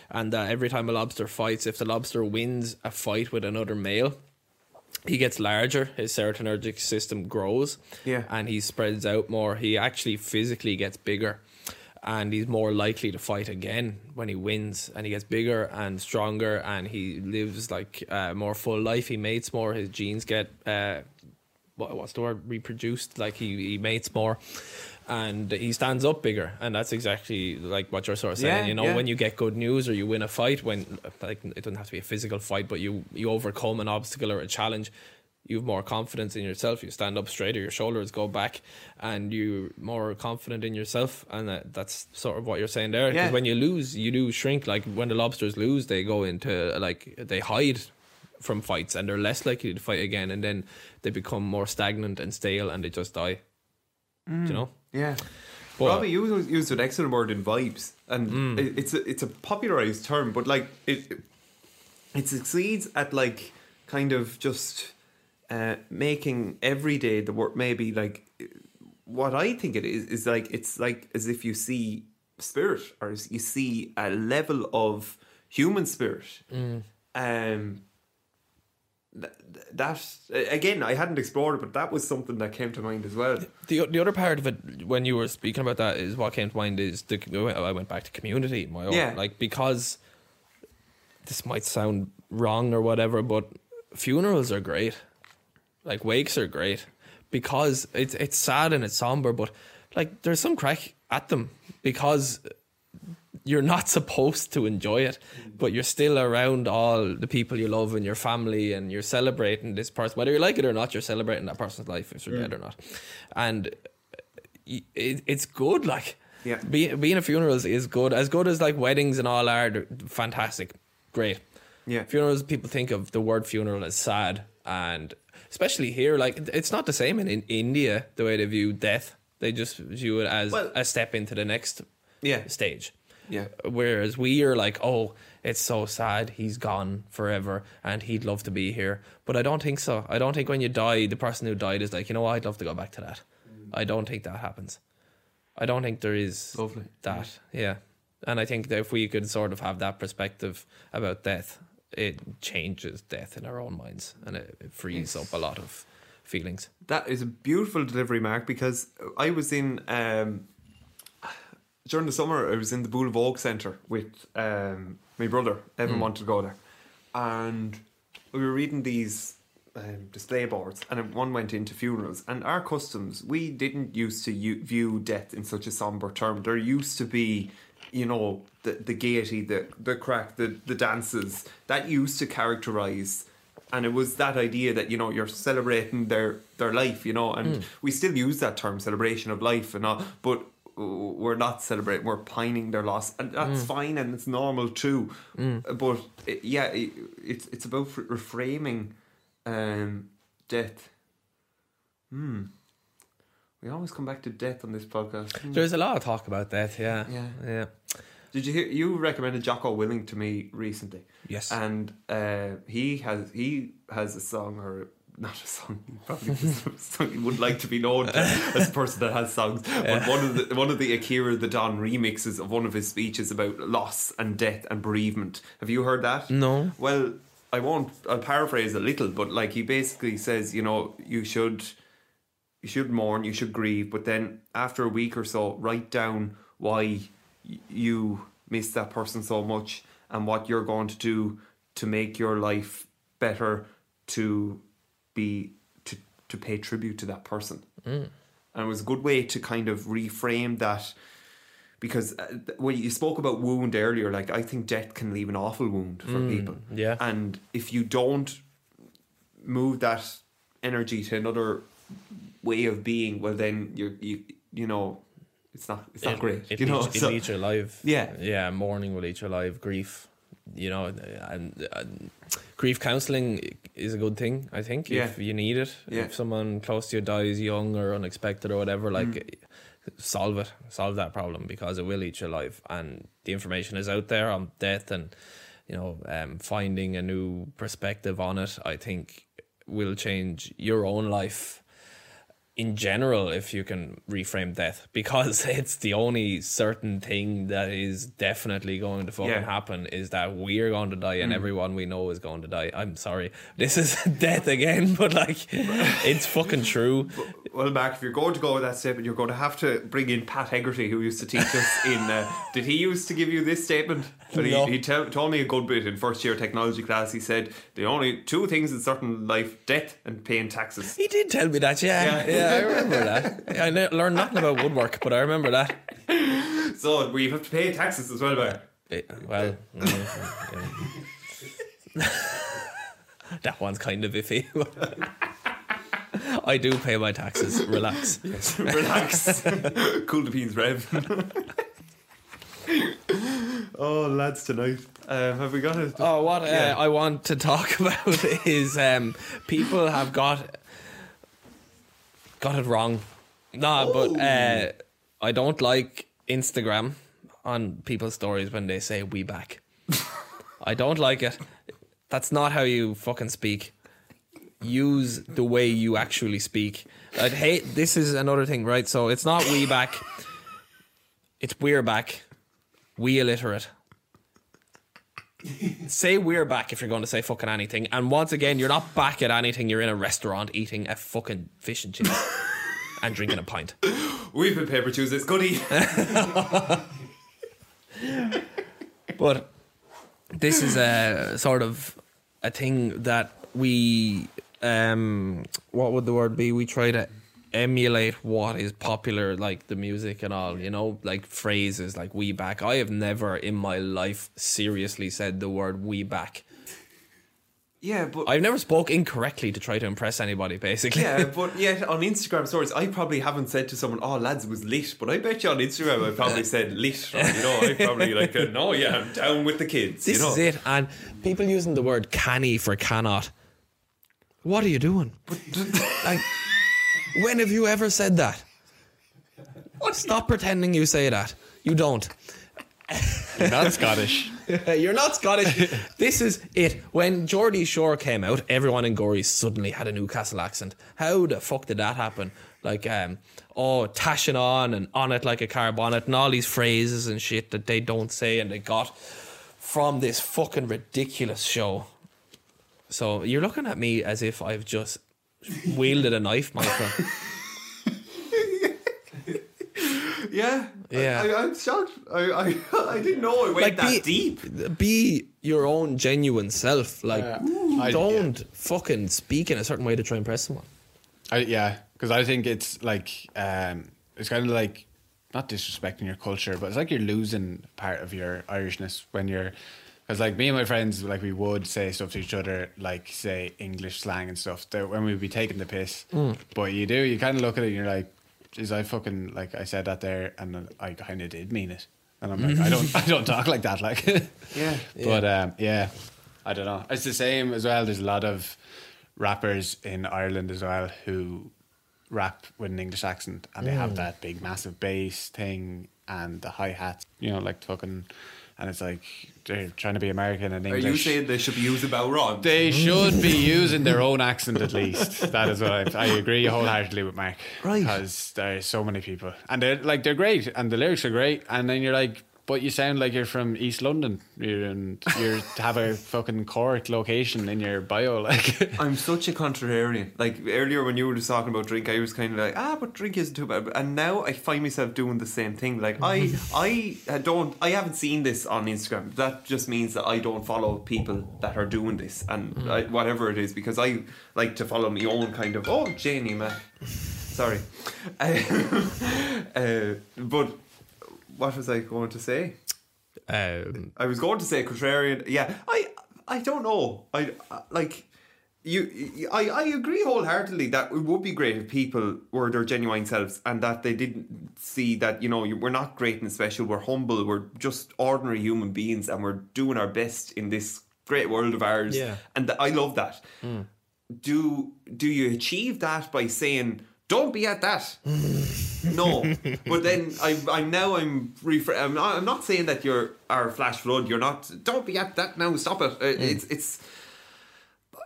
and that every time a lobster fights, if the lobster wins a fight with another male he gets larger, his serotonergic system grows, Yeah. and he spreads out more. He actually physically gets bigger, and he's more likely to fight again when he wins, and he gets bigger and stronger, and he lives like a more full life. He mates more. His genes get uh, what, what's the word reproduced? Like he he mates more. And he stands up bigger, and that's exactly like what you're sort of saying. Yeah, you know, yeah. when you get good news or you win a fight, when like it doesn't have to be a physical fight, but you you overcome an obstacle or a challenge, you have more confidence in yourself. You stand up straighter, your shoulders go back, and you're more confident in yourself. And that, that's sort of what you're saying there. Because Yeah. when you lose, you do shrink. Like when the lobsters lose, they go into like they hide from fights, and they're less likely to fight again. And then they become more stagnant and stale, and they just die. Do you mm. know? Yeah. But- Robbie, you used- used an excellent word in vibes, and Mm. it, it's a, it's a popularized term, but like it, it, it succeeds at like kind of just uh, making every day the work. Maybe like what I think it is is like it's like as if you see spirit or you see a level of human spirit. Um, th- th- that again, I hadn't explored it, but that was something that came to mind as well. The the other part of it when you were speaking about that is what came to mind is the I went back to community my own Yeah. like because this might sound wrong or whatever but funerals are great like wakes are great because it's it's sad and it's somber but like there's some crack at them because you're not supposed to enjoy it, but you're still around all the people you love and your family, and you're celebrating this person, whether you like it or not. You're celebrating that person's life, if they're mm. dead or not, and it, it's good. Like, Yeah. be, being a funeral is, good, as good as like weddings and all are. Fantastic, great. Yeah. funerals. People think of the word funeral as sad, and especially here, like it's not the same in, in India. The way they view death, they just view it as Well- a step into the next Yeah. stage. Yeah. Whereas we are like, oh, it's so sad, he's gone forever, and he'd love to be here. But I don't think so. I don't think when you die, the person who died is like, you know, what, I'd love to go back to that. I don't think that happens. I don't think there is Lovely. that. Yeah. And I think that if we could sort of have that perspective about death, it changes death in our own minds and it, it frees up a lot of feelings. That is a beautiful delivery, Mark, because I was in um, during the summer. I was in the of Oak Centre with um, my brother. Evan wanted to go there, and we were reading these um, display boards, and one went into funerals. And our customs, we didn't used to u- view death in such a somber term. There used to be, you know, the the gaiety, the the crack, the the dances that used to characterize and it was that idea that you know you're celebrating their their life you know and we still use that term celebration of life and all but we're not celebrating we're pining their loss and that's fine and it's normal too but it, yeah it, it's it's about reframing um death hmm we always come back to death on this podcast Hmm. There's a lot of talk about death, yeah. Yeah. Yeah. Did you hear? You recommended Jocko Willink to me recently. Yes. And uh, he has he has a song or not a song. Probably song would like to be known to as a person that has songs. But one of the one of the Akira the Don remixes of one of his speeches about loss and death and bereavement. Have you heard that? No. Well, I won't. I'll paraphrase a little, but like he basically says, you know, you should you should mourn, you should grieve, but then after a week or so, write down why you miss that person so much and what you're going to do to make your life better to be to to pay tribute to that person. Mm. And it was a good way to kind of reframe that because uh, when you spoke about wound earlier, like I think death can leave an awful wound for mm, people. yeah. And if you don't move that energy to another way of being, well, then you're you you know it's not it's not It- great. It, you know, eats, it So- eats your life. Yeah. Yeah. Mourning will eat your life. Grief, you know, and, and grief counseling is a good thing. I think Yeah. if you need it, Yeah. if someone close to you dies young or unexpected or whatever, like. Mm. Solve it, solve that problem because it will eat your life, and the information is out there on death, and you know, um, finding a new perspective on it. I think will change your own life in general if you can reframe death because it's the only certain thing that is definitely going to fucking Yeah. happen is that we're going to die and everyone we know is going to die. I'm sorry. This is death again, but like it's fucking true. Well, Mark, if you're going to go with that statement, you're going to have to bring in Pat Hegarty, who used to teach us in. Uh, did he used to give you this statement? But he, No. he tell, told me a good bit in first year technology class. He said the only two things in certain life: death and paying taxes. He did tell me that, yeah. Yeah. Yeah, I remember that. I ne- learned nothing about woodwork, but I remember that. So we have to pay taxes as well, Mark. Eh, well, mm, yeah. that one's kind of iffy. I do pay my taxes. Relax. Relax. cool the beans, Rev. oh, lads, tonight. Um, have we got it? Oh, what uh, I want to talk about is um, people have got got it wrong. Nah, but uh, I don't like Instagram on people's stories when they say "we back." I don't like it. That's not how you fucking speak. Use the way you actually speak. I'd hate. This is another thing, right? So it's not "we back." It's "we're back." We illiterate say we're back if you're going to say fucking anything. And once again, you're not back at anything. You're in a restaurant eating a fucking fish and chips and drinking a pint. We've been Paper Tuesdays. Goody. But this is a sort of a thing that we, um, what would the word be? We try to emulate what is popular, like the music and all, you know, like phrases like we back. I have never in my life seriously said the word we back. yeah, but. I've never spoke incorrectly to try to impress anybody, basically. yeah, but yet on Instagram stories, I probably haven't said to someone, "Oh, lads, it was lit." But I bet you on Instagram, I probably said lit. Or, you know, I probably like, "No, yeah, I'm down with the kids." This you know? is it. And people using the word canny for cannot. What are you doing? like, when have you ever said that? Stop pretending you say that. You don't. You're not Scottish. You're not Scottish. this is it. When Geordie Shore came out, everyone in Gorey suddenly had a Newcastle accent. How the fuck did that happen? Like, um, oh, tashing on and on it like a car bonnet and all these phrases and shit that they don't say and they got from this fucking ridiculous show. So you're looking at me as if I've just wielded a knife, Michael. Yeah, Yeah. I, I'm shocked. I, I I didn't know it went that be, deep. Be your own genuine self. Like, I- don't fucking speak in a certain way to try and impress someone. I, yeah, because I think it's like um, it's kind of like not disrespecting your culture, but it's like you're losing part of your Irishness when you're. Because like me and my friends, like we would say stuff to each other, like say English slang and stuff. That when we'd be taking the piss, but you do, you kind of look at it and you're like, "Is I fucking like I said that there, and I kind of did mean it." And I'm like, I don't, I don't talk like that, like. Yeah. But um, yeah, I don't know. It's the same as well. There's a lot of rappers in Ireland as well who rap with an English accent and they have that big massive bass thing and the hi hats, you know, like fucking, and it's like they're trying to be American and English. Are English. you saying they should be used about wrong? they should be using their own accent at least. That is what I, I agree wholeheartedly with Mark. Right. Because there's so many people, and they're like they're great, and the lyrics are great, and then you're like, but you sound like you're from East London, you're and you have a fucking Cork location in your bio, like. I'm such a contrarian. Like earlier when you were just talking about drink, I was kind of like, ah, but drink isn't too bad. And now I find myself doing the same thing. Like I, I don't, I haven't seen this on Instagram. That just means that I don't follow people that are doing this and I, whatever it is because I like to follow my own kind of. Oh, Janie, man. Sorry, uh, but what was I going to say? Um, I was going to say contrarian. Yeah, I I don't know. I, I like you. I I agree wholeheartedly that it would be great if people were their genuine selves and that they didn't see that you know we're not great and special. We're humble. We're just ordinary human beings, and we're doing our best in this great world of ours. Yeah. and th- I love that. Do do you achieve that by saying? Don't be at that. No, but then I, I'm now I'm refra- I'm not, I'm not saying that you're our flash flood. You're not. Don't be at that now. Stop it. Uh, It's it's.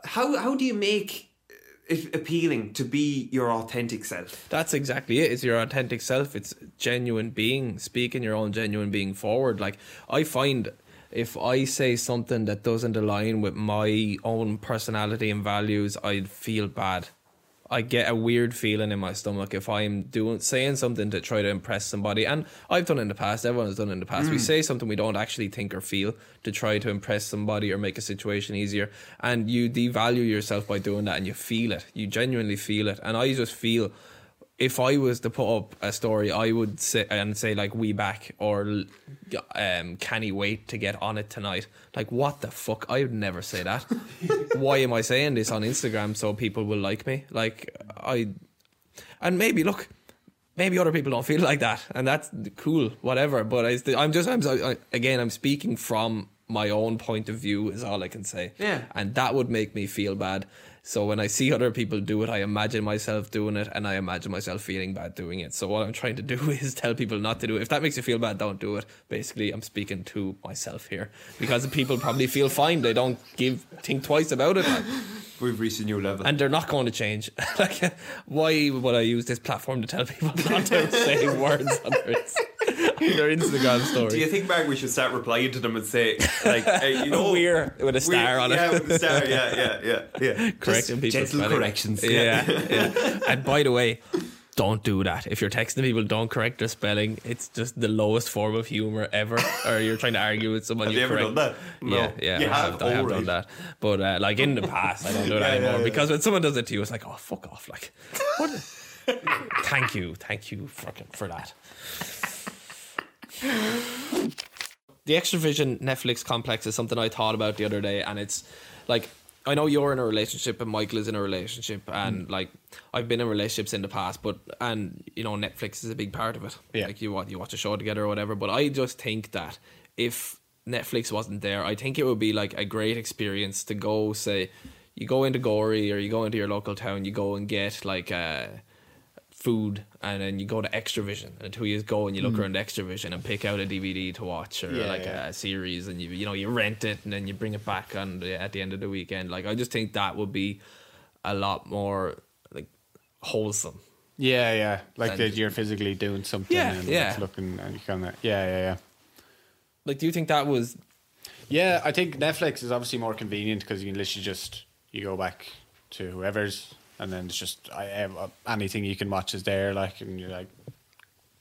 How how do you make it appealing to be your authentic self? That's exactly it. It's your authentic self. It's genuine being, speaking your own genuine being forward. Like I find if I say something that doesn't align with my own personality and values, I'd feel bad. I get a weird feeling in my stomach if I'm doing saying something to try to impress somebody. And I've done it in the past, everyone has done it in the past. We mm. say something we don't actually think or feel to try to impress somebody or make a situation easier. And you devalue yourself by doing that and you feel it. You genuinely feel it. And I just feel if I was to put up a story, I would say and say like "we back" or um, "can he wait to get on it tonight?" Like what the fuck? I would never say that. Why am I saying this on Instagram so people will like me? Like I, and maybe look, maybe other people don't feel like that, and that's cool, whatever. But I, I'm just I'm I, again I'm speaking from my own point of view is all I can say. Yeah. and that would make me feel bad. So when I see other people do it, I imagine myself doing it, and I imagine myself feeling bad doing it. So what I'm trying to do is tell people not to do it. If that makes you feel bad, don't do it. Basically, I'm speaking to myself here because people probably feel fine. They don't give think twice about it, We've reached a new level. and they're not going to change. like, why would I use this platform to tell people not to say words on their, their Instagram story? do you think, Mark, we should start replying to them and say, like, hey, you know, We're with a star on it. Yeah, with a star. Yeah, yeah, yeah, yeah. correcting Just people. Gentle corrections. Yeah, yeah. And by the way, don't do that. If you're texting people, don't correct their spelling. It's just the lowest form of humor ever. or you're trying to argue with someone. Have you ever correct- done that? No. Yeah, yeah. You I have? have, I have done that. But uh, like in the past, I don't do that Yeah, yeah, anymore yeah. because when someone does it to you, it's like, oh fuck off. Like, what? thank you, thank you fucking for that. The Xtra-vision Netflix complex is something I thought about the other day, and it's like I know you're in a relationship and Michael is in a relationship, and Mm. like I've been in relationships in the past, but and you know Netflix is a big part of it. Yeah. like you watch you watch a show together or whatever. But I just think that if Netflix wasn't there, I think it would be like a great experience to go say you go into Gorey or you go into your local town, you go and get like a food and then you go to Xtra-vision and two years go and you look hmm. around Xtra-vision and pick out a DVD to watch or Yeah, like yeah. a series and you you know you rent it and then you bring it back on the, at the end of the weekend like I just think that would be a lot more like wholesome Yeah, yeah. Like that you're physically doing something Yeah, and yeah. it's looking and you kind of yeah, yeah, yeah. like do you think that was Yeah, I think Netflix is obviously more convenient because you can literally just you go back to whoever's and then it's just I anything you can watch is there. Like and you're like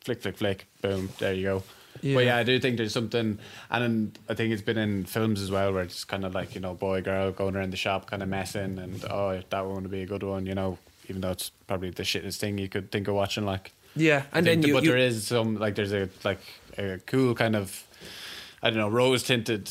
flick, flick, flick, boom, there you go. Yeah. But yeah, I do think there's something, and I think it's been in films as well, where it's kind of like you know, boy, girl going around the shop, kind of messing, and oh, that one would be a good one, you know, even though it's probably the shittest thing you could think of watching, like. yeah and then th- you, but you there is some like there's a like a cool kind of I don't know rose tinted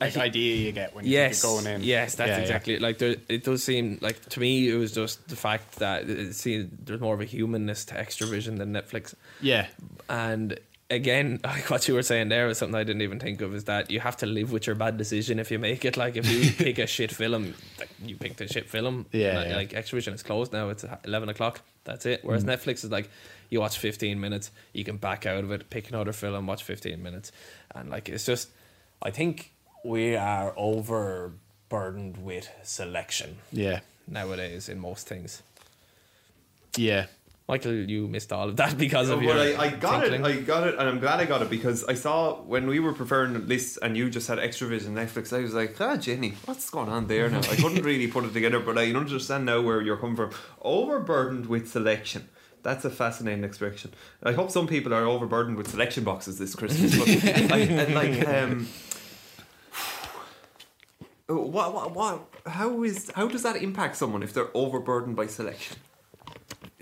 like think- idea you get when you yes are going in. yes that's Yeah, yeah. exactly it. like there it does seem like to me it was just the fact that it seemed there's more of a humanness to Xtra-vision than Netflix Yeah, And again, like what you were saying there was something I didn't even think of is that you have to live with your bad decision if you make it. Like if you pick a shit film, like you picked a shit film. Yeah, Like, yeah. like Xtra-vision is closed now. It's eleven o'clock. That's it. Whereas Mm. Netflix is like you watch fifteen minutes, you can back out of it, pick another film, watch fifteen minutes, and like it's just. I think we are overburdened with selection yeah, nowadays in most things. yeah. Michael, you missed all of that because No, of but your. I, I got tinkling. it. I got it, and I'm glad I got it because I saw when we were preparing lists and you just had Xtra-vision Netflix. I was like, ah, Jenny, what's going on there now? I couldn't really put it together, but I understand now where you're coming from. Overburdened with selection. That's a fascinating expression. I hope some people are overburdened with selection boxes this Christmas. But I, and like, um, what, what, what? How is how does that impact someone if they're overburdened by selection?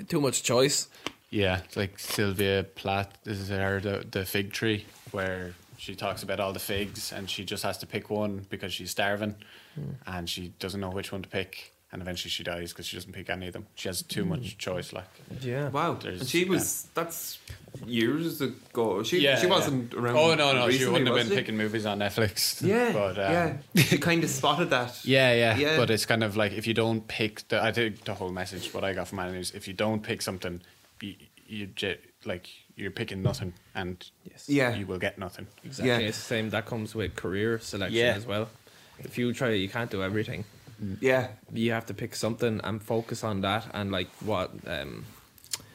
Too much choice. Yeah, like Sylvia Plath. This is her the the fig tree where she talks about all the figs and she just has to pick one because she's starving, hmm. and she doesn't know which one to pick, and eventually she dies because she doesn't pick any of them. She has too much choice. Like Yeah. Wow, There's- and she was that's years ago. She she wasn't yeah. around. Oh no, no, she wouldn't have been she? picking movies on Netflix. Yeah, but um, yeah. She kind of spotted that. Yeah, yeah, Yeah. But it's kind of like if you don't pick the, I think the whole message what I got from Annie is if you don't pick something, you, you like you're picking nothing, and Yes. Yeah. you will get nothing. Exactly. Yeah. It's the same. That comes with career selection Yeah. as well. If you try, you can't do everything. Yeah, You have to pick something and focus on that. And like what, um,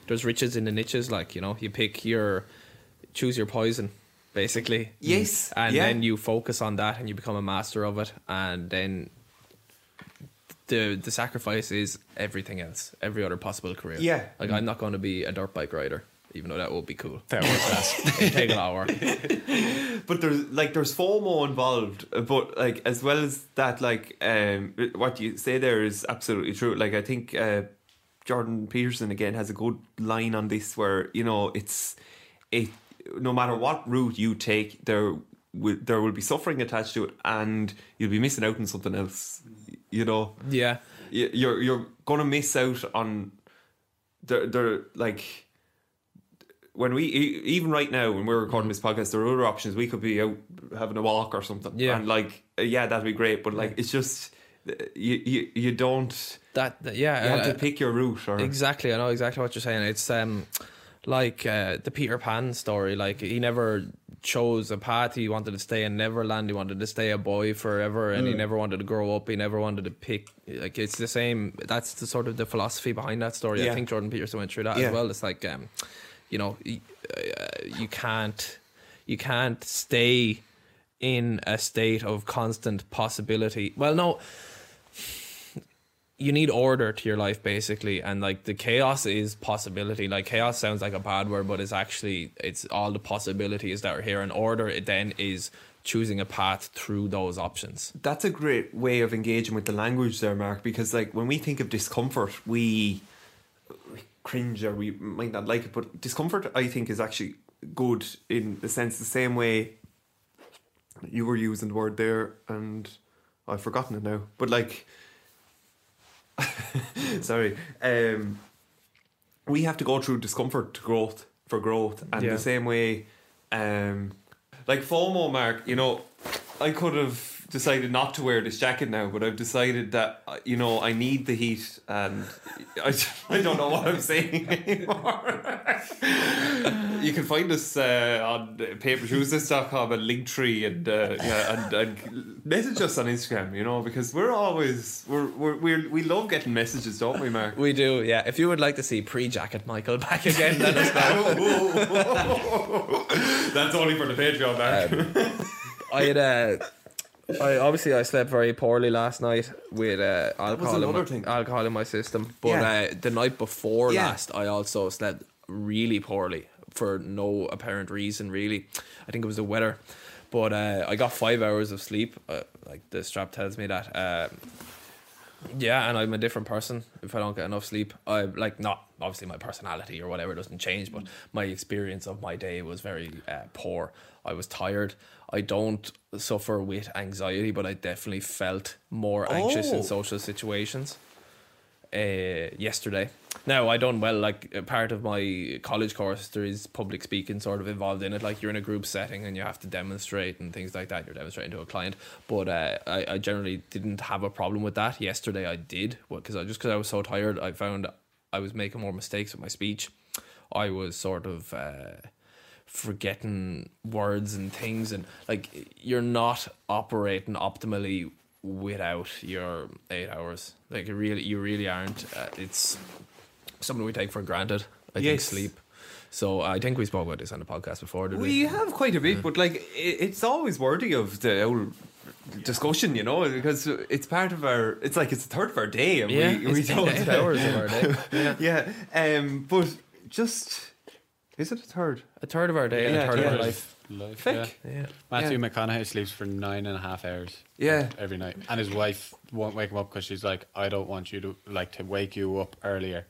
there's riches in the niches. Like you know, you pick your, choose your poison, basically. Yes, And yeah. then you focus on that, and you become a master of it. And then. The, the sacrifice is everything else, every other possible career. Yeah. Like, I'm not going to be a dirt bike rider, even though that would be cool. That was class. It'd take a lot of work. but there's like there's FOMO involved, uh, but like as well as that, like um, what you say there is absolutely true. Like I think uh, Jordan Peterson again has a good line on this, where you know it's it no matter what route you take, there will there will be suffering attached to it, and you'll be missing out on something else. You know. Yeah. you're you're gonna miss out on the the like when we even right now when we're recording this podcast there are other options we could be out having a walk or something Yeah. and like uh, yeah that'd be great but like it's just uh, you you, you don't That, that- yeah. you have uh, to pick your route or Exactly, I know exactly what you're saying. It's um like uh, the Peter Pan story. Like he never chose a path. He wanted to stay in Neverland. He wanted to stay a boy forever, and he never wanted to grow up. He never wanted to pick. Like it's the same. That's the sort of the philosophy behind that story. Yeah. I think Jordan Peterson went through that Yeah. as well. It's like um, you know, uh, you can't you can't stay in a state of constant possibility. Well, no you need order to your life basically. And like the chaos is possibility. Like chaos sounds like a bad word but it's actually it's all the possibilities that are here. And order it then is choosing a path through those options. That's a great way of engaging with the language there Mark because like when we think of discomfort we we cringe or we might not like it but discomfort I think is actually good in the sense the same way you were using the word there and I've forgotten it now but like sorry um we have to go through discomfort to growth for growth and Yeah. the same way um like FOMO mark you know I could have decided not to wear this jacket now, but I've decided that uh, you know I need the heat, and I, I don't know what I'm saying anymore. you can find us uh, on papertuesdays.com and Linktree and uh, yeah, and, and message us on Instagram. You know because we're always we're, we're, we're we love getting messages, don't we, Mark? We do, yeah. If you would like to see pre-jacket Michael back again, let us know. That's only for the Patreon, Mark. I had uh, I obviously I slept very poorly last night with uh, alcohol in my, thing. alcohol in my system. But Yeah. uh, the night before Yeah. last, I also slept really poorly for no apparent reason. Really, I think it was the weather. But uh, I got five hours of sleep. Uh, like the strap tells me that. Um, yeah, and I'm a different person if I don't get enough sleep. I like not obviously my personality or whatever doesn't change, but my experience of my day was very uh, poor. I was tired. I don't suffer with anxiety, but I definitely felt more anxious Oh. in social situations. Uh, yesterday. Now I done well. Like part of my college course, there is public speaking sort of involved in it. Like you're in a group setting and you have to demonstrate and things like that. You're demonstrating to a client, but uh, I, I generally didn't have a problem with that. Yesterday I did, What because I just because I was so tired, I found I was making more mistakes with my speech. I was sort of. Uh, forgetting words and things and like you're not operating optimally without your eight hours. Like it really you really aren't. Uh, it's something we take for granted i think sleep. So i think we spoke about this on the podcast before did we, We have quite a bit, but like it's always worthy of the old discussion, you know, because it's part of our. It's like it's a third of our day, and yeah. we, we don't. hours of our day. Yeah yeah, um, but just is it a third? a third of our day and Yeah, a third yeah. of our life Life, Fick. yeah. yeah Matthew Yeah. McConaughey sleeps for nine and a half hours. Yeah. every night, and his wife won't wake him up because she's like, "I don't want you to like to wake you up earlier."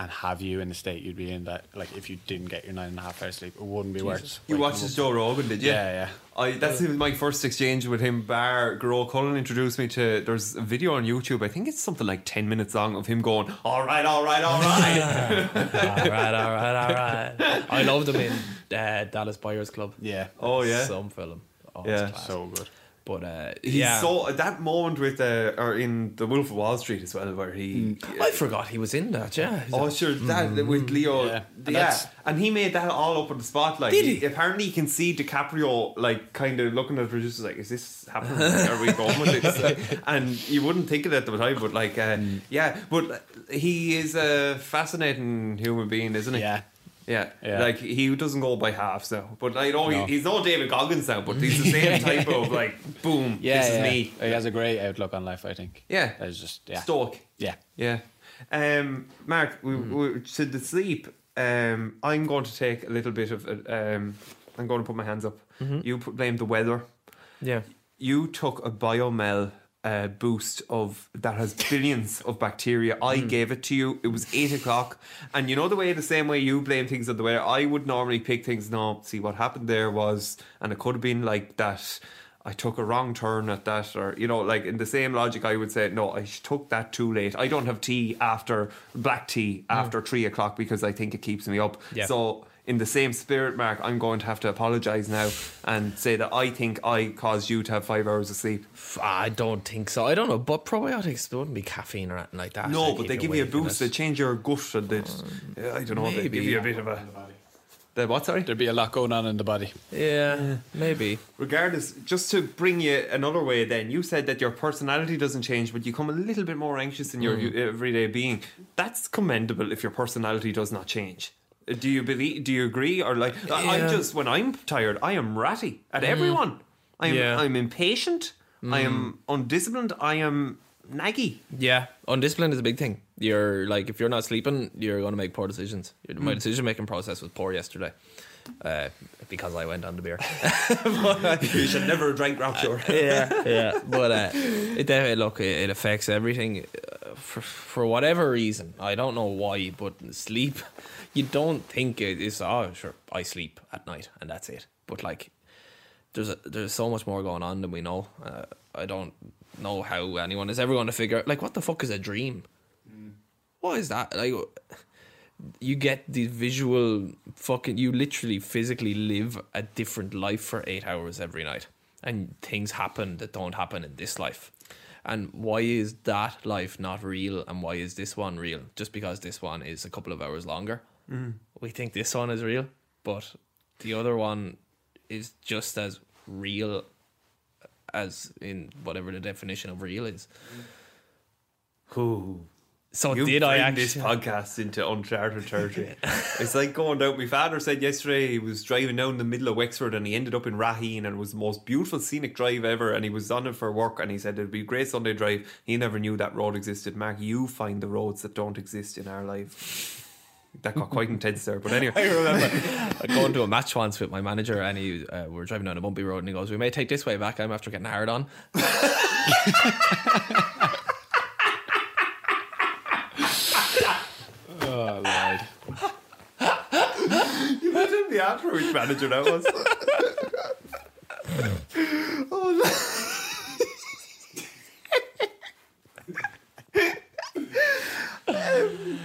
And have you in the state you'd be in that like if you didn't get your nine and a half hours sleep, it wouldn't be worth. You watched him this up. Joe Rogan, did you? Yeah, yeah. I that's my first exchange with him. Bar Gro Cullen introduced me to. There's a video on YouTube. I think it's something like ten minutes long of him going, "All right, all right, all right." all right all right all right i loved him in uh, dallas buyers club Yeah. oh yeah. some film oh, Yeah. class. So good. But uh, He's yeah so that moment with uh, or in the Wolf of Wall Street as well, where he. I forgot he was in that. Yeah. Oh sure, that with Leo, Yeah. yeah, And that's- and he made that all up on the spotlight. Like, Did he? Apparently, you can see DiCaprio like kind of looking at the producers like, "Is this happening? Are we going with this?" And you wouldn't think it at the time, but like, uh, yeah, but he is a fascinating human being, isn't he? Yeah. Yeah, Yeah. like he doesn't go by halves now. But I know No. he's no David Goggins now, but he's the same type of like, boom, Yeah, this yeah. is me. He has a great outlook on life. I think. Yeah. It's just yeah. Stoic. Yeah. Yeah. Um, Mark, we, we to the sleep. Um, I'm going to take a little bit of. a- Um, I'm going to put my hands up. You put, blame the weather. Yeah. You took a biomel uh, boost of that has billions of bacteria. I gave it to you. It was eight o'clock, and you know the way the same way you blame things on the weather. I would normally pick things. No, see what happened there was, and it could have been like that. I took a wrong turn at that, or you know, like in the same logic, I would say no. I took that too late. I don't have tea after black tea after three o'clock because I think it keeps me up. Yeah. So in the same spirit, Mark, I'm going to have to apologise now and say that I think I caused you to have five hours of sleep. I don't think so. I don't know, but probiotics there wouldn't be caffeine or anything like that. No, to but they give you a boost. They change your gut and they, yeah, I don't know. They give you a bit of a. The what? Sorry. There'd be a lot going on in the body. Yeah, maybe. Regardless, just to bring you another way, then you said that your personality doesn't change, but you come a little bit more anxious in your Mm. everyday being. That's commendable if your personality does not change. Do you believe? Do you agree? Or like, I- I'm Mm. just when I'm tired, I am ratty at everyone. I'm Yeah. Mm. I'm impatient. I am undisciplined. I am naggy. Yeah, undisciplined is a big thing. You're like, if you're not sleeping, you're going to make poor decisions. Your- Mm. My decision making process was poor yesterday. Uh, because I went on the beer. you should never drink rapture. yeah, yeah. But uh, it definitely look it, it affects everything uh, for for whatever reason. I don't know why, but sleep. You don't think it is. Oh, sure, I sleep at night and that's it. But like, there's a, there's so much more going on than we know. Uh, I don't know how anyone is ever going to figure. Out like, what the fuck is a dream? What is that? Like, you get the visual fucking. You literally physically live a different life for eight hours every night. and things happen that don't happen in this life. And why is that life not real, and why is this one real? Just because this one is a couple of hours longer, mm-hmm. we think this one is real, but the other one is just as real as in whatever the definition of real is. Ooh. So You did I actually? this podcast into uncharted territory? it's like going down. My father said yesterday he was driving down the middle of Wexford and he ended up in Raheen and it was the most beautiful scenic drive ever. And he was on it for work and he said it'd be a great Sunday drive. He never knew that road existed. Mark, you find the roads that don't exist in our life. That got quite intense there, but anyway. I remember going to a match once with my manager, and he uh, we were driving down a bumpy road, and he goes, "We may take this way back." I'm after getting hard on. Oh, Lord. You imagine the which manager that was. oh, no.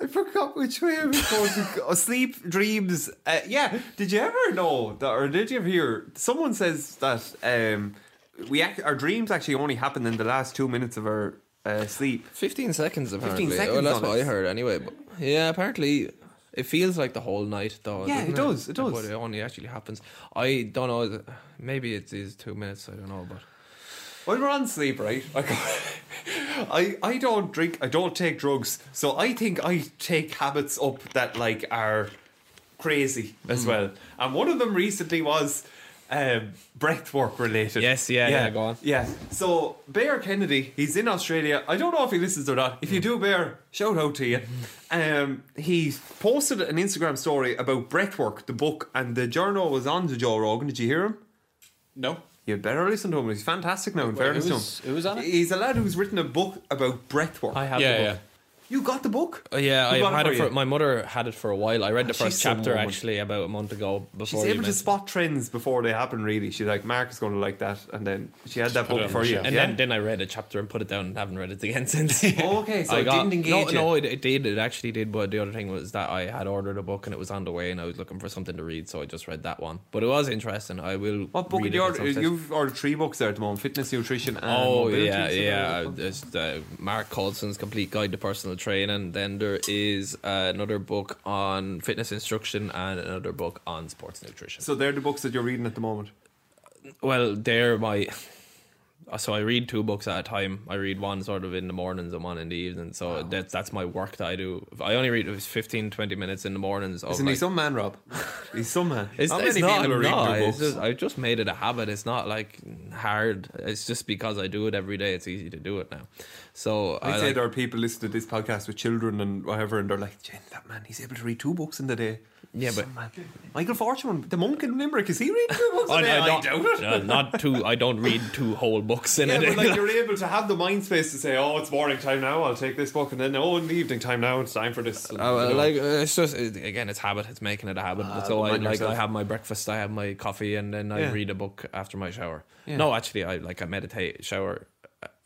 I forgot which way I was going. Sleep, dreams. Uh, yeah, did you ever know that, or did you ever hear someone says that um, we our dreams actually only happen in the last two minutes of our uh, sleep? Fifteen seconds, apparently. 15 seconds well, that's on what it. I heard anyway. But yeah, apparently it feels like the whole night, though. Yeah, it does, it does. But it only actually happens. I don't know. Maybe it is two minutes. I don't know, but When we're on sleep, right? I, go- I I don't drink. I don't take drugs. So I think I take habits up that like are crazy as well. And one of them recently was um, breath work related. Yes, yeah, yeah, go on. Yeah. So Bear Kennedy, he's in Australia. I don't know if he listens or not. If you do, Bear, shout out to you. Um, he posted an Instagram story about breathwork, the book, and the journal was on to Joe Rogan. Did you hear him? No. You'd better listen to him. He's fantastic now. In Wait, fairness who to him, who was on it? He's a lad who's written a book about breathwork. I have Yeah, the yeah. You got the book? Uh, yeah, I had it for you? my mother had it for a while. I read the first some chapter actually about a month ago. Before She's able to spot trends before they happen. Really, she's like, Mark is going to like that, and then she had that book for you. And yeah? then, then I read a chapter and put it down and haven't read it again since. Oh, okay, so I it got, didn't engage No, no, it, it did. It actually did. But the other thing was that I had ordered a book and it was on the way, and I was looking for something to read, so I just read that one. But it was interesting. I will. what book did you order? You've ordered three books there at the moment: fitness, nutrition, and Oh mobility, yeah, yeah. There's the Mark Coulson's Complete Guide to Personal Training. Then there is uh, another book on fitness instruction and another book on sports nutrition. So they're the books that you're reading at the moment. Well, they're my. So I read two books at a time. I read one sort of in the mornings and one in the evening. So that's that's my work that I do. I only read it was 15, 20 minutes in the mornings. Isn't he some man, Rob? He's some man. It's, Not it's many not, people are reading no, two books. just, I just made it a habit. It's not like hard. It's just because I do it every day. It's easy to do it now. So I'd I say like, there are people listening to this podcast with children and whatever, and they're like, Jen, that man, he's able to read two books in the day. Yeah, but- man. Michael Fortune, the monk in Limerick, is he reading two books Oh, a no, day? I doubt it. no, not two. I don't read two whole books in Yeah, a day. but like you're able to have the mind space to say, "Oh, it's morning time now. I'll take this book," and then, "Oh, in the evening time now, it's time for this." And, Oh, you know. like uh, it's just again, it's habit. It's making it a habit. Ah, so I like yourself. I have my breakfast, I have my coffee, and then I Yeah. read a book after my shower. Yeah. No, actually, I like I meditate, shower,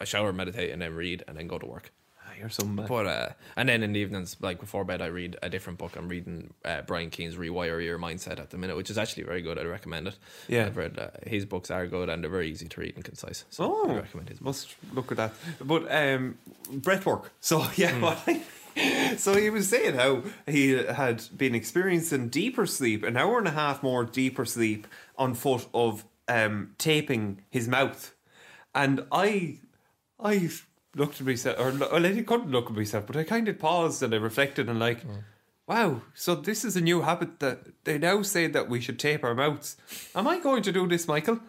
I shower, meditate, and then read, and then go to work. Ah, you're some man. But uh, and then in the evenings, like before bed, I read a different book. I'm reading uh, Brian Keene's "Rewire Your Mindset" at the minute, which is actually very good. I recommend it. Yeah. I've read uh, his books are good and they're very easy to read and concise. So Oh, I recommend his books. must look at that. But um, breathwork. So yeah, I- so he was saying how he had been experiencing deeper sleep, an hour and a half more deeper sleep on foot of um, taping his mouth, and I, I looked at myself, or well, I couldn't look at myself, but I kind of paused and I reflected and like. Wow, so this is a new habit that they now say that we should tape our mouths. Am I going to do this, Michael?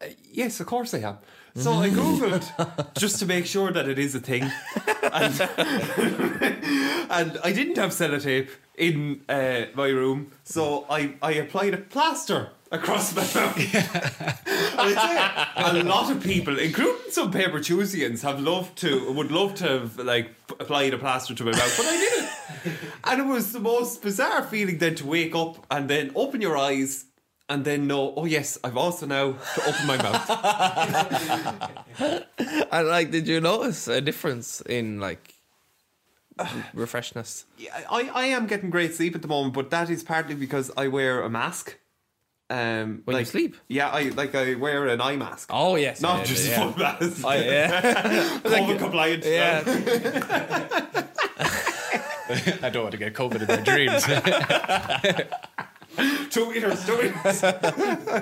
Uh, yes, of course I am. So I googled just to make sure that it is a thing, and, and I didn't have sellotape in uh, my room, so I, I applied a plaster across my mouth. a lot of people, including some paper Tuesians, have loved to would love to have like applied a plaster to my mouth, but I didn't. And it was the most bizarre feeling then to wake up and then open your eyes and then know, oh yes, I've also now to open my mouth. And like, did you notice a difference in like refreshness? Yeah, I, I am getting great sleep at the moment, but that is partly because I wear a mask. Um, When you sleep? Yeah, I like I wear an eye mask. Oh yes, Not yeah, just yeah. full mask. Oh, yeah. COVID compliant. yeah. I don't want to get COVID in my dreams. Two meters, two meters.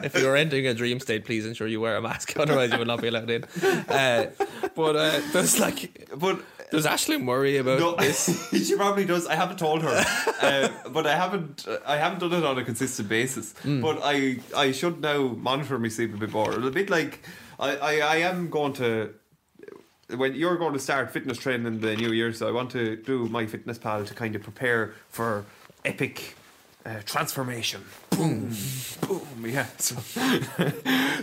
if you're entering a dream state, please ensure you wear a mask. Otherwise, you will not be allowed in. Uh, but uh, there's like, but does Ashley worry about no, this? she probably does. I haven't told her, uh, but I haven't. I haven't done it on a consistent basis. Hmm. But I, I should now monitor my sleep a bit more. A bit like I, I, I am going to. When you're going to start fitness training in the new year, so I want to do MyFitnessPal to kind of prepare for epic uh, transformation. Boom, boom, yeah. So,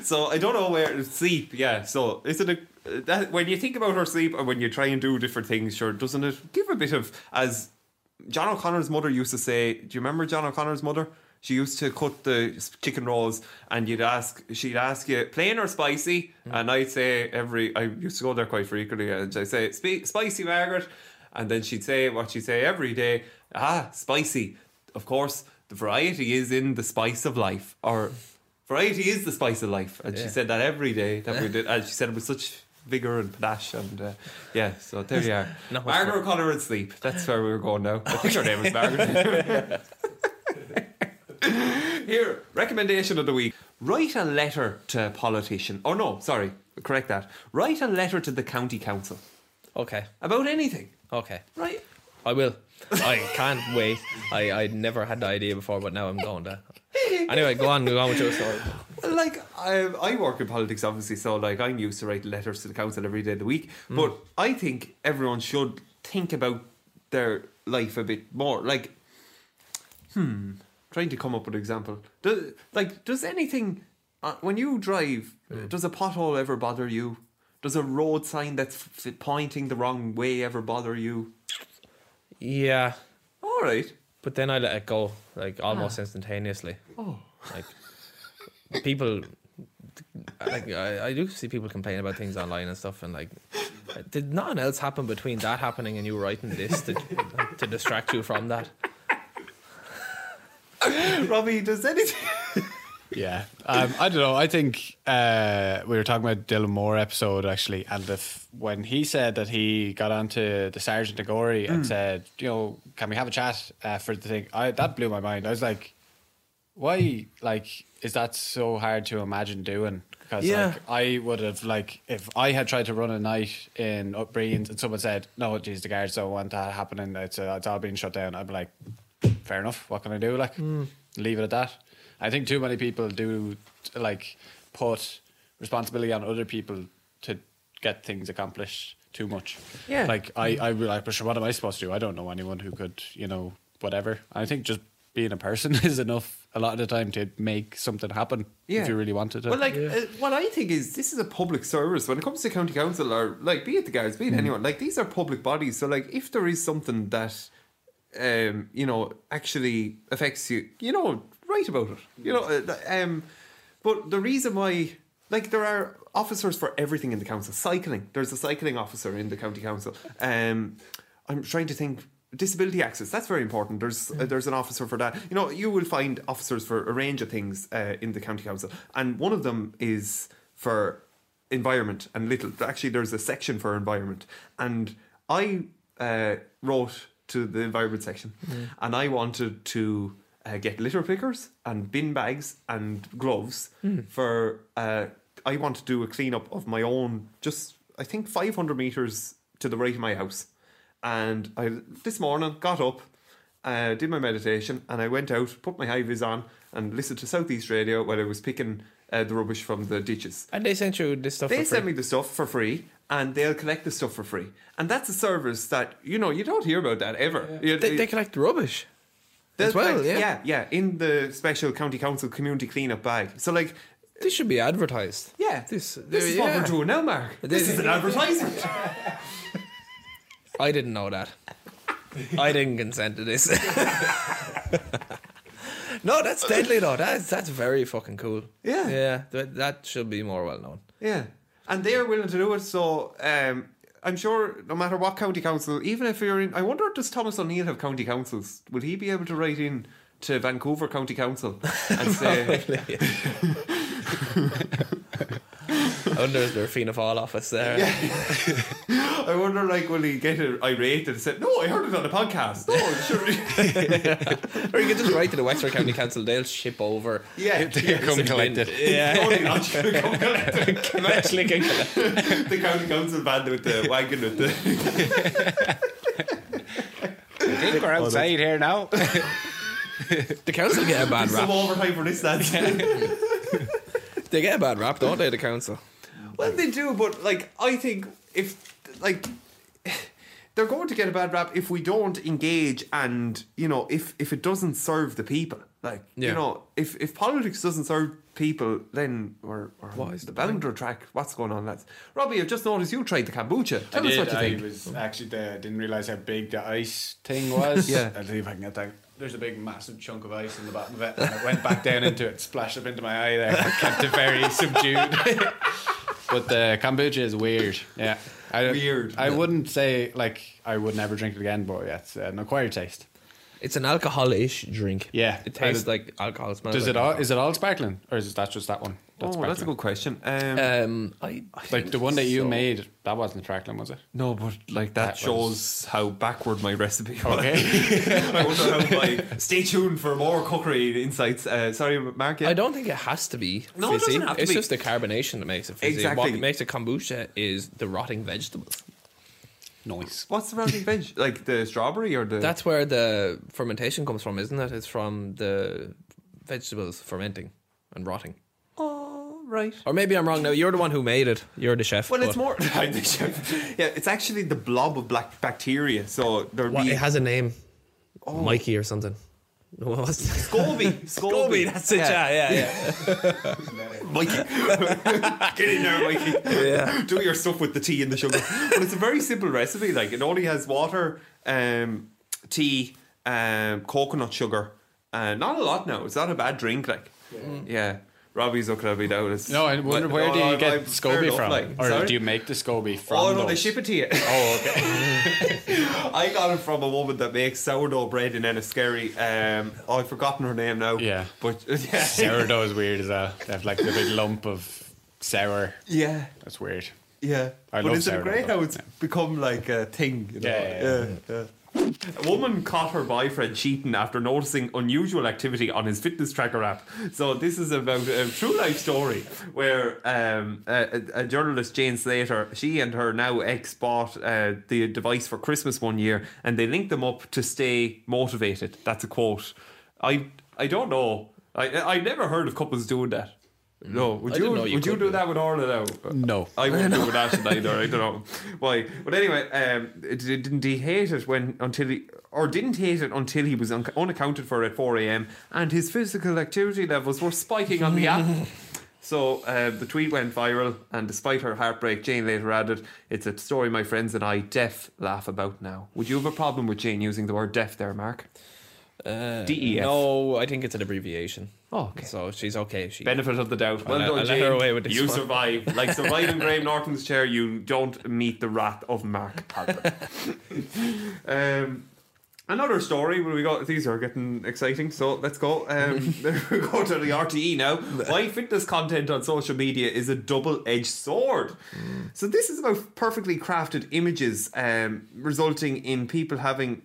so I don't know where to sleep. Yeah. So is it a that when you think about her sleep and when you try and do different things, sure, doesn't it give a bit of as John O'Connor's mother used to say? Do you remember John O'Connor's mother? She used to cut the chicken rolls, and you'd ask, she'd ask you plain or spicy, and I'd say every. I used to go there quite frequently, and I'd say spicy, Margaret, and then she'd say what she'd say every day. Ah, spicy. Of course, the variety is in the spice of life, or variety is the spice of life, and she said that every day that we did, and she said it with such vigor and panache, and uh, yeah. So there you are, Margaret for- O'Connor and sleep. That's where we were going now. I think her name was Margaret. Here, recommendation of the week. Write a letter to a politician. Oh no, sorry, correct that. Write a letter to the county council Okay, about anything. okay, Right. I will. I can't wait. I I never had the idea before, but now I'm going to. Anyway, go on, go on with your story. Like I, I work in politics, obviously, so like I'm used to writing letters to the council every day of the week. Mm. But I think everyone should think about their life a bit more. Like, hmm, trying to come up with an example. Do, like, does anything uh, when you drive? Mm. Does a pothole ever bother you? Does a road sign that's f- pointing the wrong way ever bother you? Yeah, All right. but then I let it go like ah. almost instantaneously. Oh. Like people, like I, I do see people complain about things online and stuff, and like, did nothing else happen between that happening and you writing this to to distract you from that? Robbie, does anything? Yeah, um, I don't know. I think uh, we were talking about Dylan Moore episode actually, and if when he said that he got onto the Sergeant Agori and said, you know, can we have a chat uh, for the thing? I that blew my mind. I was like, why? Like, is that so hard to imagine doing? Because Yeah. like I would have like if I had tried to run a night in Upbreens and someone said, no, geez, the guards don't want that happening. It's uh, it's all being shut down. I'd be like, fair enough. What can I do? Like, leave it at that. I think too many people do like put responsibility on other people to get things accomplished too much. Yeah. Like I, I would like, but sure, what am I supposed to do? I don't know anyone who could, you know, whatever. I think just being a person is enough a lot of the time to make something happen Yeah. if you really wanted to. Well, like uh, what I think is this is a public service when it comes to county council or like be it the guards, be it anyone. Like these are public bodies, so like if there is something that um you know actually affects you, you know, write about it. You know, uh, um, but the reason why. Like there are officers for everything in the council. Cycling, there's a cycling officer in the county council. Um, I'm trying to think. Disability access, that's very important. There's uh, there's an officer for that. You know, you will find officers for a range of things uh, in the county council, and one of them is for environment and little. Actually, there's a section for environment, and I uh, wrote to the environment section, and I wanted to uh, get litter pickers and bin bags and gloves for. Uh, I want to do a cleanup of my own, just I think 500 meters to the right of my house, and I this morning got up. Uh, did my meditation and I went out, put my high vis on, and listened to Southeast Radio while I was picking uh, the rubbish from the ditches. And they sent you this stuff. They for free. send me the stuff for free, and they'll collect the stuff for free. And that's a service that you know you don't hear about that ever. You- They, they collect the rubbish. As well, collect- yeah. yeah, yeah, in the special county council community cleanup bag. So like, This should be advertised. yeah, This- this is what we're doing now, Mark. This is an advertisement. I didn't know that. I didn't consent to this. no, that's deadly though. That's that's very fucking cool. Yeah. yeah. That, that should be more well known. Yeah, and they're willing to do it. So um, I'm sure no matter what county council, even if you're in, I wonder does Thomas O'Neill have county councils? Would he be able to write in to Vancouver County Council and say, I wonder is there a Fianna Fáil office there? I wonder, like, will he get it irate and say, "No, I heard it on a podcast." No, sure. Or you could just write to the Wexford County Council, they'll ship over. yeah, They come collect it. Yeah. Only not should come collect it. Eventually can collect the county council van with the wagon with the. I think we're outside here now. The council get a bad Some rap. overtime for this, lads. They get a bad rap, don't they, the council? Well, they do, but like I think if like they're going to get a bad rap if we don't engage and you know if if it doesn't serve the people. Like Yeah. you know, if if politics doesn't serve people, then we're, we're What on is the the boundary track. What's going on, lads? Robbie, I've just noticed you tried the kombucha. Tell us did, what you I think. was actually there. I didn't realize how big the ice thing was. Yeah. I'll see if I can get that. There's a big, massive chunk of ice in the bottom of it, and it went back down into it, splashed up into my eye there, kept it very subdued. but the kombucha is weird. Yeah, I, Weird. I wouldn't say like I would never drink it again, but yeah, uh, it's an acquired taste. It's an alcohol-ish drink. Yeah. It tastes like alcohol. Smells Does like it all? alcohol. Is it all sparkling, or is that just that one? Oh, that's a good question. Um, Um, I, I Like the one that you so. made, that wasn't sparkling, was it? no, but like that, that shows was- how backward my recipe. was. Okay. I wonder how my. Stay tuned for more cookery insights. Uh, sorry, Mark. Yeah? I don't think it has to be No, it fizzy. doesn't have to it's be. just the carbonation that makes it fizzy. Exactly. What makes a kombucha is the rotting vegetables. nice. What's the rotting veg? Like the strawberry or the? That's where the fermentation comes from, isn't it? It's from the vegetables fermenting and rotting. Oh right. Or maybe I'm wrong now. You're the one who made it. You're the chef. Well, it's more. I'm the chef. yeah, it's actually the blob of black bacteria. So there'd be it has a name. Mikey or something. What was it? Scoby. Scoby. That's it. Yeah, yeah, yeah. Mikey. Get in there, Mikey. Yeah. Do your stuff with the tea and the sugar. But it's a very simple recipe. Like it only has water, um, tea, um, coconut sugar. Uh, not a lot now. It's not a bad drink. Like, yeah. Robbie's looking at me now. It's, No, I wonder where do you get I'm SCOBY fair enough, from? like, or sorry? do you make the SCOBY from Oh no, they those? ship it to you. Oh, okay. I got it from a woman that makes sourdough bread in Enniskerry. Um, oh, I've forgotten her name now. Yeah. but yeah, Sourdough is weird as well. They have like the big lump of sour. yeah, That's weird. yeah. I but love isn't it sourdough, great how it's yeah. become like a thing? You know? Yeah, yeah, yeah. A woman caught her boyfriend cheating after noticing unusual activity on his fitness tracker app. So this is about a true life story where um, a, a journalist, Jane Slater, she and her now ex bought uh, the device for Christmas one year, and they linked them up to stay motivated. That's a quote. I I don't know. I I never heard of couples doing that. No, would I you, you would you do do that with Orla now? No. I wouldn't do with that either. I don't know why. But anyway, um, didn't he hate it when until he or didn't hate it until he was un- unaccounted for at four a.m. and his physical activity levels were spiking on the app. So uh, the tweet went viral, and despite her heartbreak, Jane later added, "It's a story my friends and I deaf laugh about now." Would you have a problem with Jane using the word deaf there, Mark? Uh, DEF. No, I think it's an abbreviation. Oh, okay. So she's okay. She Benefit of the doubt. Well I'll done, I'll let Jane. her away with this you one. survive. Like surviving Graham Norton's chair, you don't meet the wrath of Mark Harper. um, another story where we got These are getting exciting, so let's go. Um, we go to the RTE now. Why fitness content on social media is a double-edged sword. So this is about perfectly crafted images, um, resulting in people having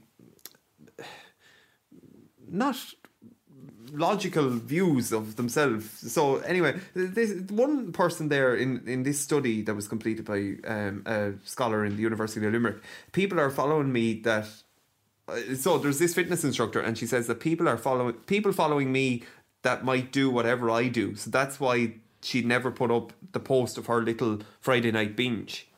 not logical views of themselves. So anyway, this one person there in, in this study that was completed by um, a scholar in the University of Limerick, people are following me that. uh, So there's this fitness instructor, and she says that people are following people following me that might do whatever I do. So that's why she never put up the post of her little Friday night binge.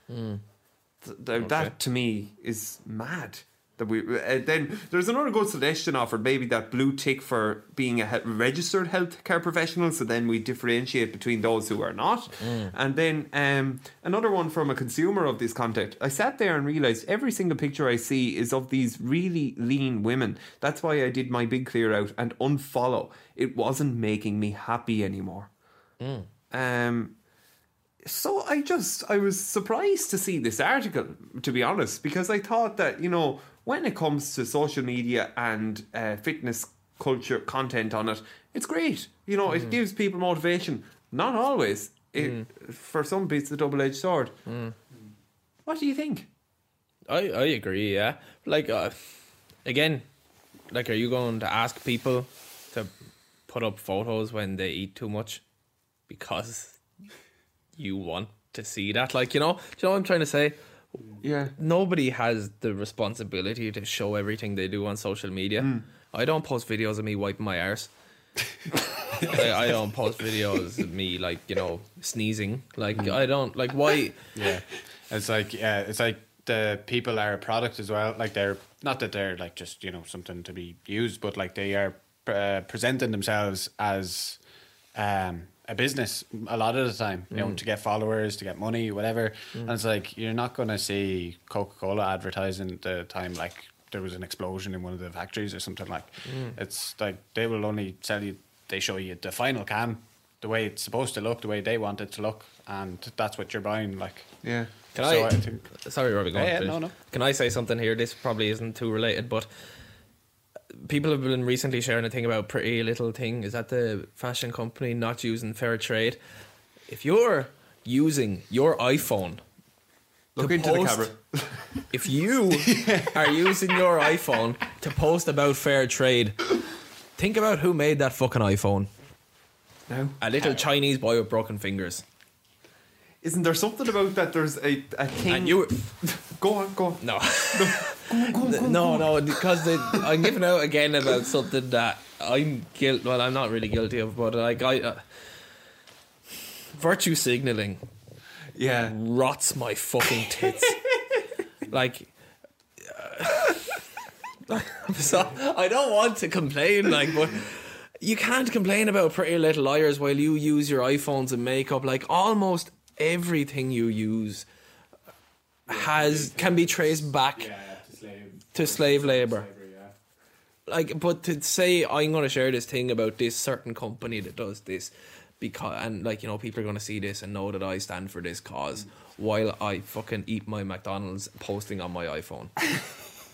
Th- th- That to me is mad. That we uh, then there's another good suggestion offered, maybe that blue tick for being a he- registered healthcare professional. So then we differentiate between those who are not. And then um, another one from a consumer of this content. I sat there and realized every single picture I see is of these really lean women. That's why I did my big clear out and unfollow. It wasn't making me happy anymore. Um, so I just I was surprised to see this article, to be honest, because I thought that you know when it comes to social media and uh, fitness culture content on it, it's great. You know, it gives people motivation. Not always. It, For some, it's a double edged sword. What do you think? I I agree. Yeah, like uh, again, like, are you going to ask people to put up photos when they eat too much because you want to see that? Like, you know, do you know what I'm trying to say? Yeah. Nobody has the responsibility to show everything they do on social media. I don't post videos of me wiping my arse. I, I don't post videos of me like you know sneezing. Like I don't like why. Yeah, it's like yeah, it's like the people are a product as well. Like they're not that they're like just you know something to be used, but like they are uh, presenting themselves as um, a business a lot of the time. You know, mm. to get followers, to get money, whatever. Mm. And it's like you're not gonna see Coca Cola advertising the time like there was an explosion in one of the factories or something like. Mm. It's like they will only sell you. They show you the final can. The way it's supposed to look, the way they want it to look, and that's what you're buying. Like, Yeah. Can So I? I think- sorry, Robbie. Go Yeah, yeah, no, no. Can I say something here? This probably isn't too related, but people have been recently sharing a thing about Pretty Little Thing. Is that the fashion company not using fair trade? If you're using your iPhone, Look to into the camera. if you are using your iPhone to post about fair trade, think about who made that fucking iPhone. No. A little Chinese boy with broken fingers. Isn't there something about that? There's a, a thing. And you Go on, go on. No. no, no, no, because the, I'm giving out again about something that I'm guilt. Well, I'm not really guilty of, but like I, uh, virtue signaling Yeah. rots my fucking tits. like, uh, I'm so, I don't want to complain, like, but you can't complain about Pretty Little Liars while you use your iPhones and makeup. Like, almost everything you use has can be traced back to slave labor. Like, but to say I'm going to share this thing about this certain company that does this, because and like you know people are going to see this and know that I stand for this cause, while I fucking eat my McDonald's posting on my iPhone.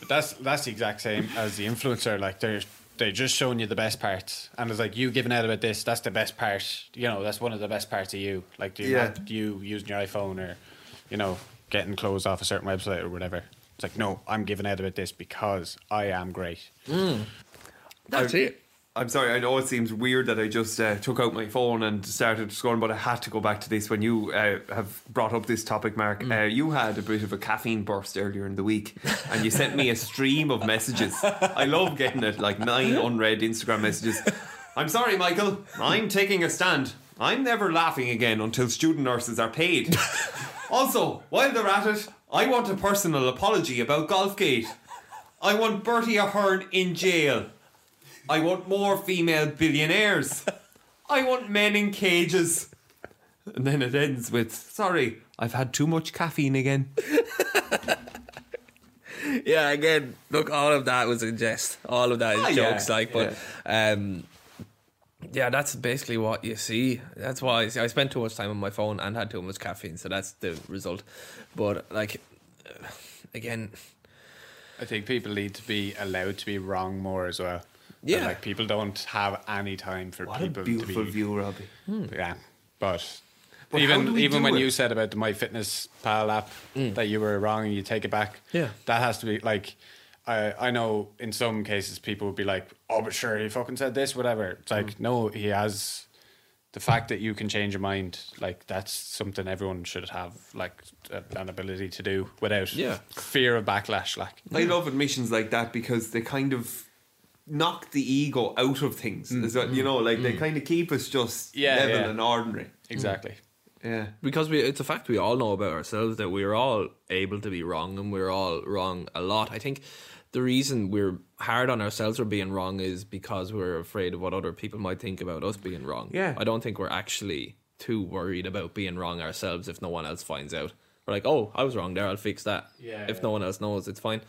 But that's that's the exact same as the influencer. Like they're they're just showing you the best parts, and it's like you giving out about this. That's the best part. You know, that's one of the best parts of you. Like you're Yeah. not you using your iPhone or, you know, getting clothes off a certain website or whatever. It's like no, I'm giving out about this because I am great. That's it. I'm sorry, I know it seems weird that I just uh, took out my phone and started scrolling, but I had to go back to this when you uh, have brought up this topic, Mark. Uh, you had a bit of a caffeine burst earlier in the week, and you sent me a stream of messages. I love getting it, like nine unread Instagram messages. I'm sorry, Michael. I'm taking a stand. I'm never laughing again until student nurses are paid. also, while they're at it, I want a personal apology about Golfgate. I want Bertie Ahern in jail. I want more female billionaires. I want men in cages. And then it ends with, sorry, I've had too much caffeine again. Yeah, again, look, all of that was a jest. All of that is Ah, yeah, jokes, like, but um, yeah, that's basically what you see. That's why I, I spent too much time on my phone and had too much caffeine, so that's the result. But like, uh, again, I think people need to be allowed to be wrong more as well. That, Yeah. like people don't have any time for What a people beautiful to be. view, Robbie. Yeah, but. But even even when it? you said about the MyFitnessPal app that you were wrong and you take it back, Yeah. that has to be like. I I know in some cases people would be like, oh, but sure, he fucking said this, whatever. It's like, mm. no, he has the fact that you can change your mind. Like that's something everyone should have like a- an ability to do without Yeah. fear of backlash. Like I love admissions like that because they kind of knock the ego out of things. Mm. Is that, you know, like they mm. kind of keep us just Yeah, level yeah. and ordinary. exactly. Yeah. because we it's a fact we all know about ourselves that we're all able to be wrong and we're all wrong a lot. I think the reason we're hard on ourselves for being wrong is because we're afraid of what other people might think about us being wrong. Yeah. I don't think we're actually too worried about being wrong ourselves if no one else finds out. We're like, oh, I was wrong there, I'll fix that. Yeah, if yeah. no one else knows, it's fine.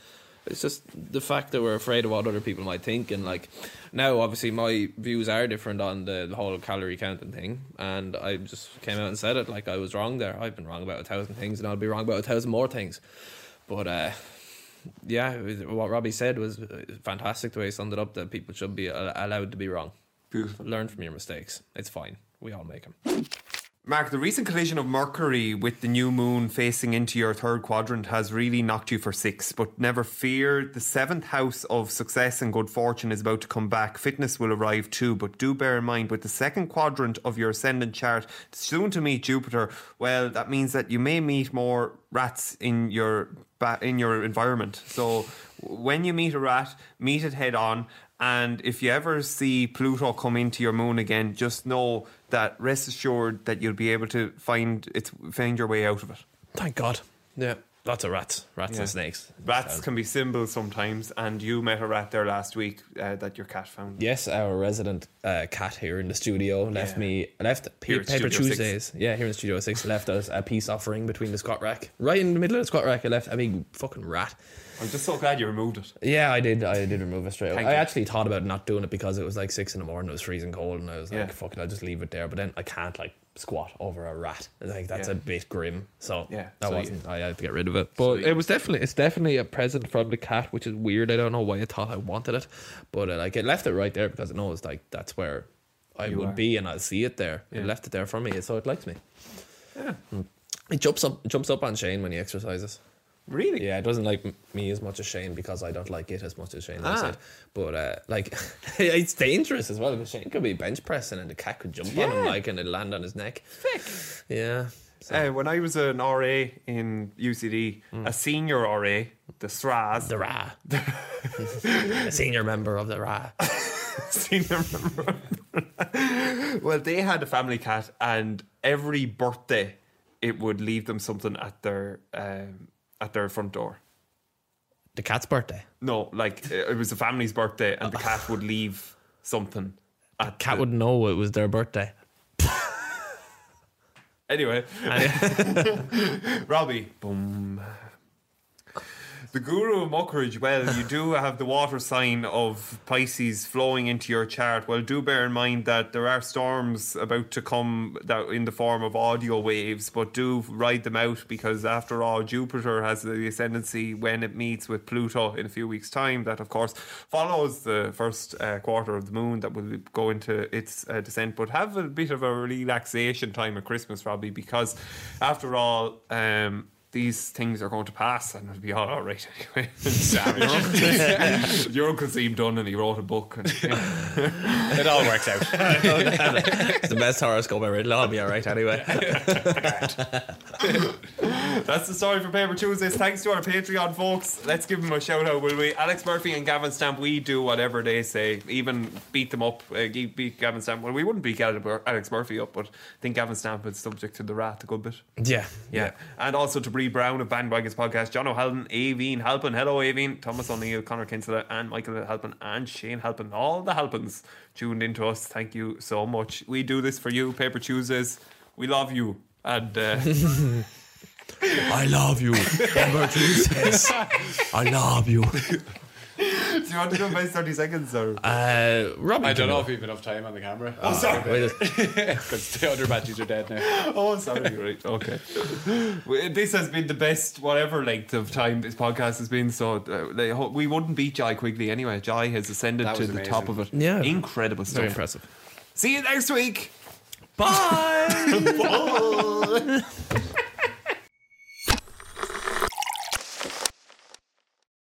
It's just the fact that we're afraid of what other people might think, and like now, obviously, my views are different on the, the whole calorie counting thing, and I just came out and said it. Like I was wrong there. I've been wrong about a thousand things, and I'll be wrong about a thousand more things. But uh, yeah, what Robbie said was fantastic. The way he summed it up, that people should be allowed to be wrong. Beautiful. Learn from your mistakes. It's fine. We all make them. Mark, the recent collision of Mercury with the new moon facing into your third quadrant has really knocked you for six. But never fear, the seventh house of success and good fortune is about to come back. Fitness will arrive too, but do bear in mind with the second quadrant of your ascendant chart, soon to meet Jupiter. Well, that means that you may meet more rats in your in your environment. So when you meet a rat, meet it head on. And if you ever see Pluto come into your moon again, just know that rest assured that you'll be able to find it's find your way out of it. Thank God. Yeah, lots of rats, rats Yeah. and snakes. Rats can be symbols sometimes, and you met a rat there last week uh, that your cat found. Yes, our resident uh, cat here in the studio left Yeah. me left Here pa- at paper Studio Six. Tuesdays. Yeah, here in the Studio Six left us a peace offering between the squat rack. Right in the middle of the squat rack, I left a big fucking rat. I'm just so glad you removed it. Yeah, I did. I did remove it straight away. Thank I you. actually thought about not doing it because it was like six in the morning. It was freezing cold, and I was like, Yeah. "Fuck it, I'll just leave it there." But then I can't like squat over a rat. I think that's Yeah. a bit grim. So Yeah, that so wasn't. I had to get rid of it. But you- it was definitely it's definitely a present from the cat, which is weird. I don't know why I thought I wanted it, but uh, like it left it right there because it knows like that's where I You would are. be, and I'll see it there. Yeah. It left it there for me, so it likes me. Yeah. It jumps up jumps up on Shane when he exercises. Really? Yeah, it doesn't like me as much as Shane because I don't like it as much as Shane likes Ah. it. But uh, like, it's dangerous as well because Shane could be bench pressing and the cat could jump on him like and it'd land on his neck. Thick. Yeah. So, Uh, when I was an RA in UCD, a senior RA, the SRAS, the Ra. a senior member of the Ra. senior member. well, they had a family cat, and every birthday, it would leave them something at their um, at their front door. The cat's birthday. No, like uh, it was the family's birthday, and the cat would leave something. At Cat the- wouldn't know it was their birthday. Anyway, Robbie, boom. The guru of muckridge, well, you do have the water sign of Pisces flowing into your chart. Well, do bear in mind that there are storms about to come that in the form of audio waves, but do ride them out because, after all, Jupiter has the ascendancy when it meets with Pluto in a few weeks' time. That, of course, follows the first uh, quarter of the moon that will go into its uh, descent. But have a bit of a relaxation time at Christmas, probably, because, after all, um, these things are going to pass and it'll be all alright anyway. your, uncle, your uncle seemed done and he wrote a book. And, yeah. It all works out. it's the best horoscope ever. It'll all be alright anyway. That's the story for Paper Tuesdays. Thanks to our Patreon folks. Let's give them a shout out, will we? Alex Murphy and Gavin Stamp, we do whatever they say. Even beat them up, uh, beat Gavin Stamp. Well, we wouldn't beat Alex Murphy up, but I think Gavin Stamp is subject to the wrath a good bit. yeah. Yeah. And also to Brown of Bandwagons Podcast, John O'Halpin, Aveen Halpin, hello Aveen, Thomas O'Neill, Connor Kinsella, and Michael Halpin, and Shane Halpin. All the Halpins tuned into us. Thank you so much. We do this for you, Paper Tuesdays. We love you. And uh, I love you. Number Tuesdays. I love you. Do you want to do my 30 seconds or? Uh, Robbie. I don't can know if we've enough time on the camera. Oh, sorry. Because the other batches are dead now. Oh, sorry. right. Okay. This has been the best, whatever length of time this podcast has been. So uh, they ho- we wouldn't beat Jai Quigley anyway. Jai has ascended to was the top of it. Yeah. Incredible stuff. Very impressive. See you next week. Bye.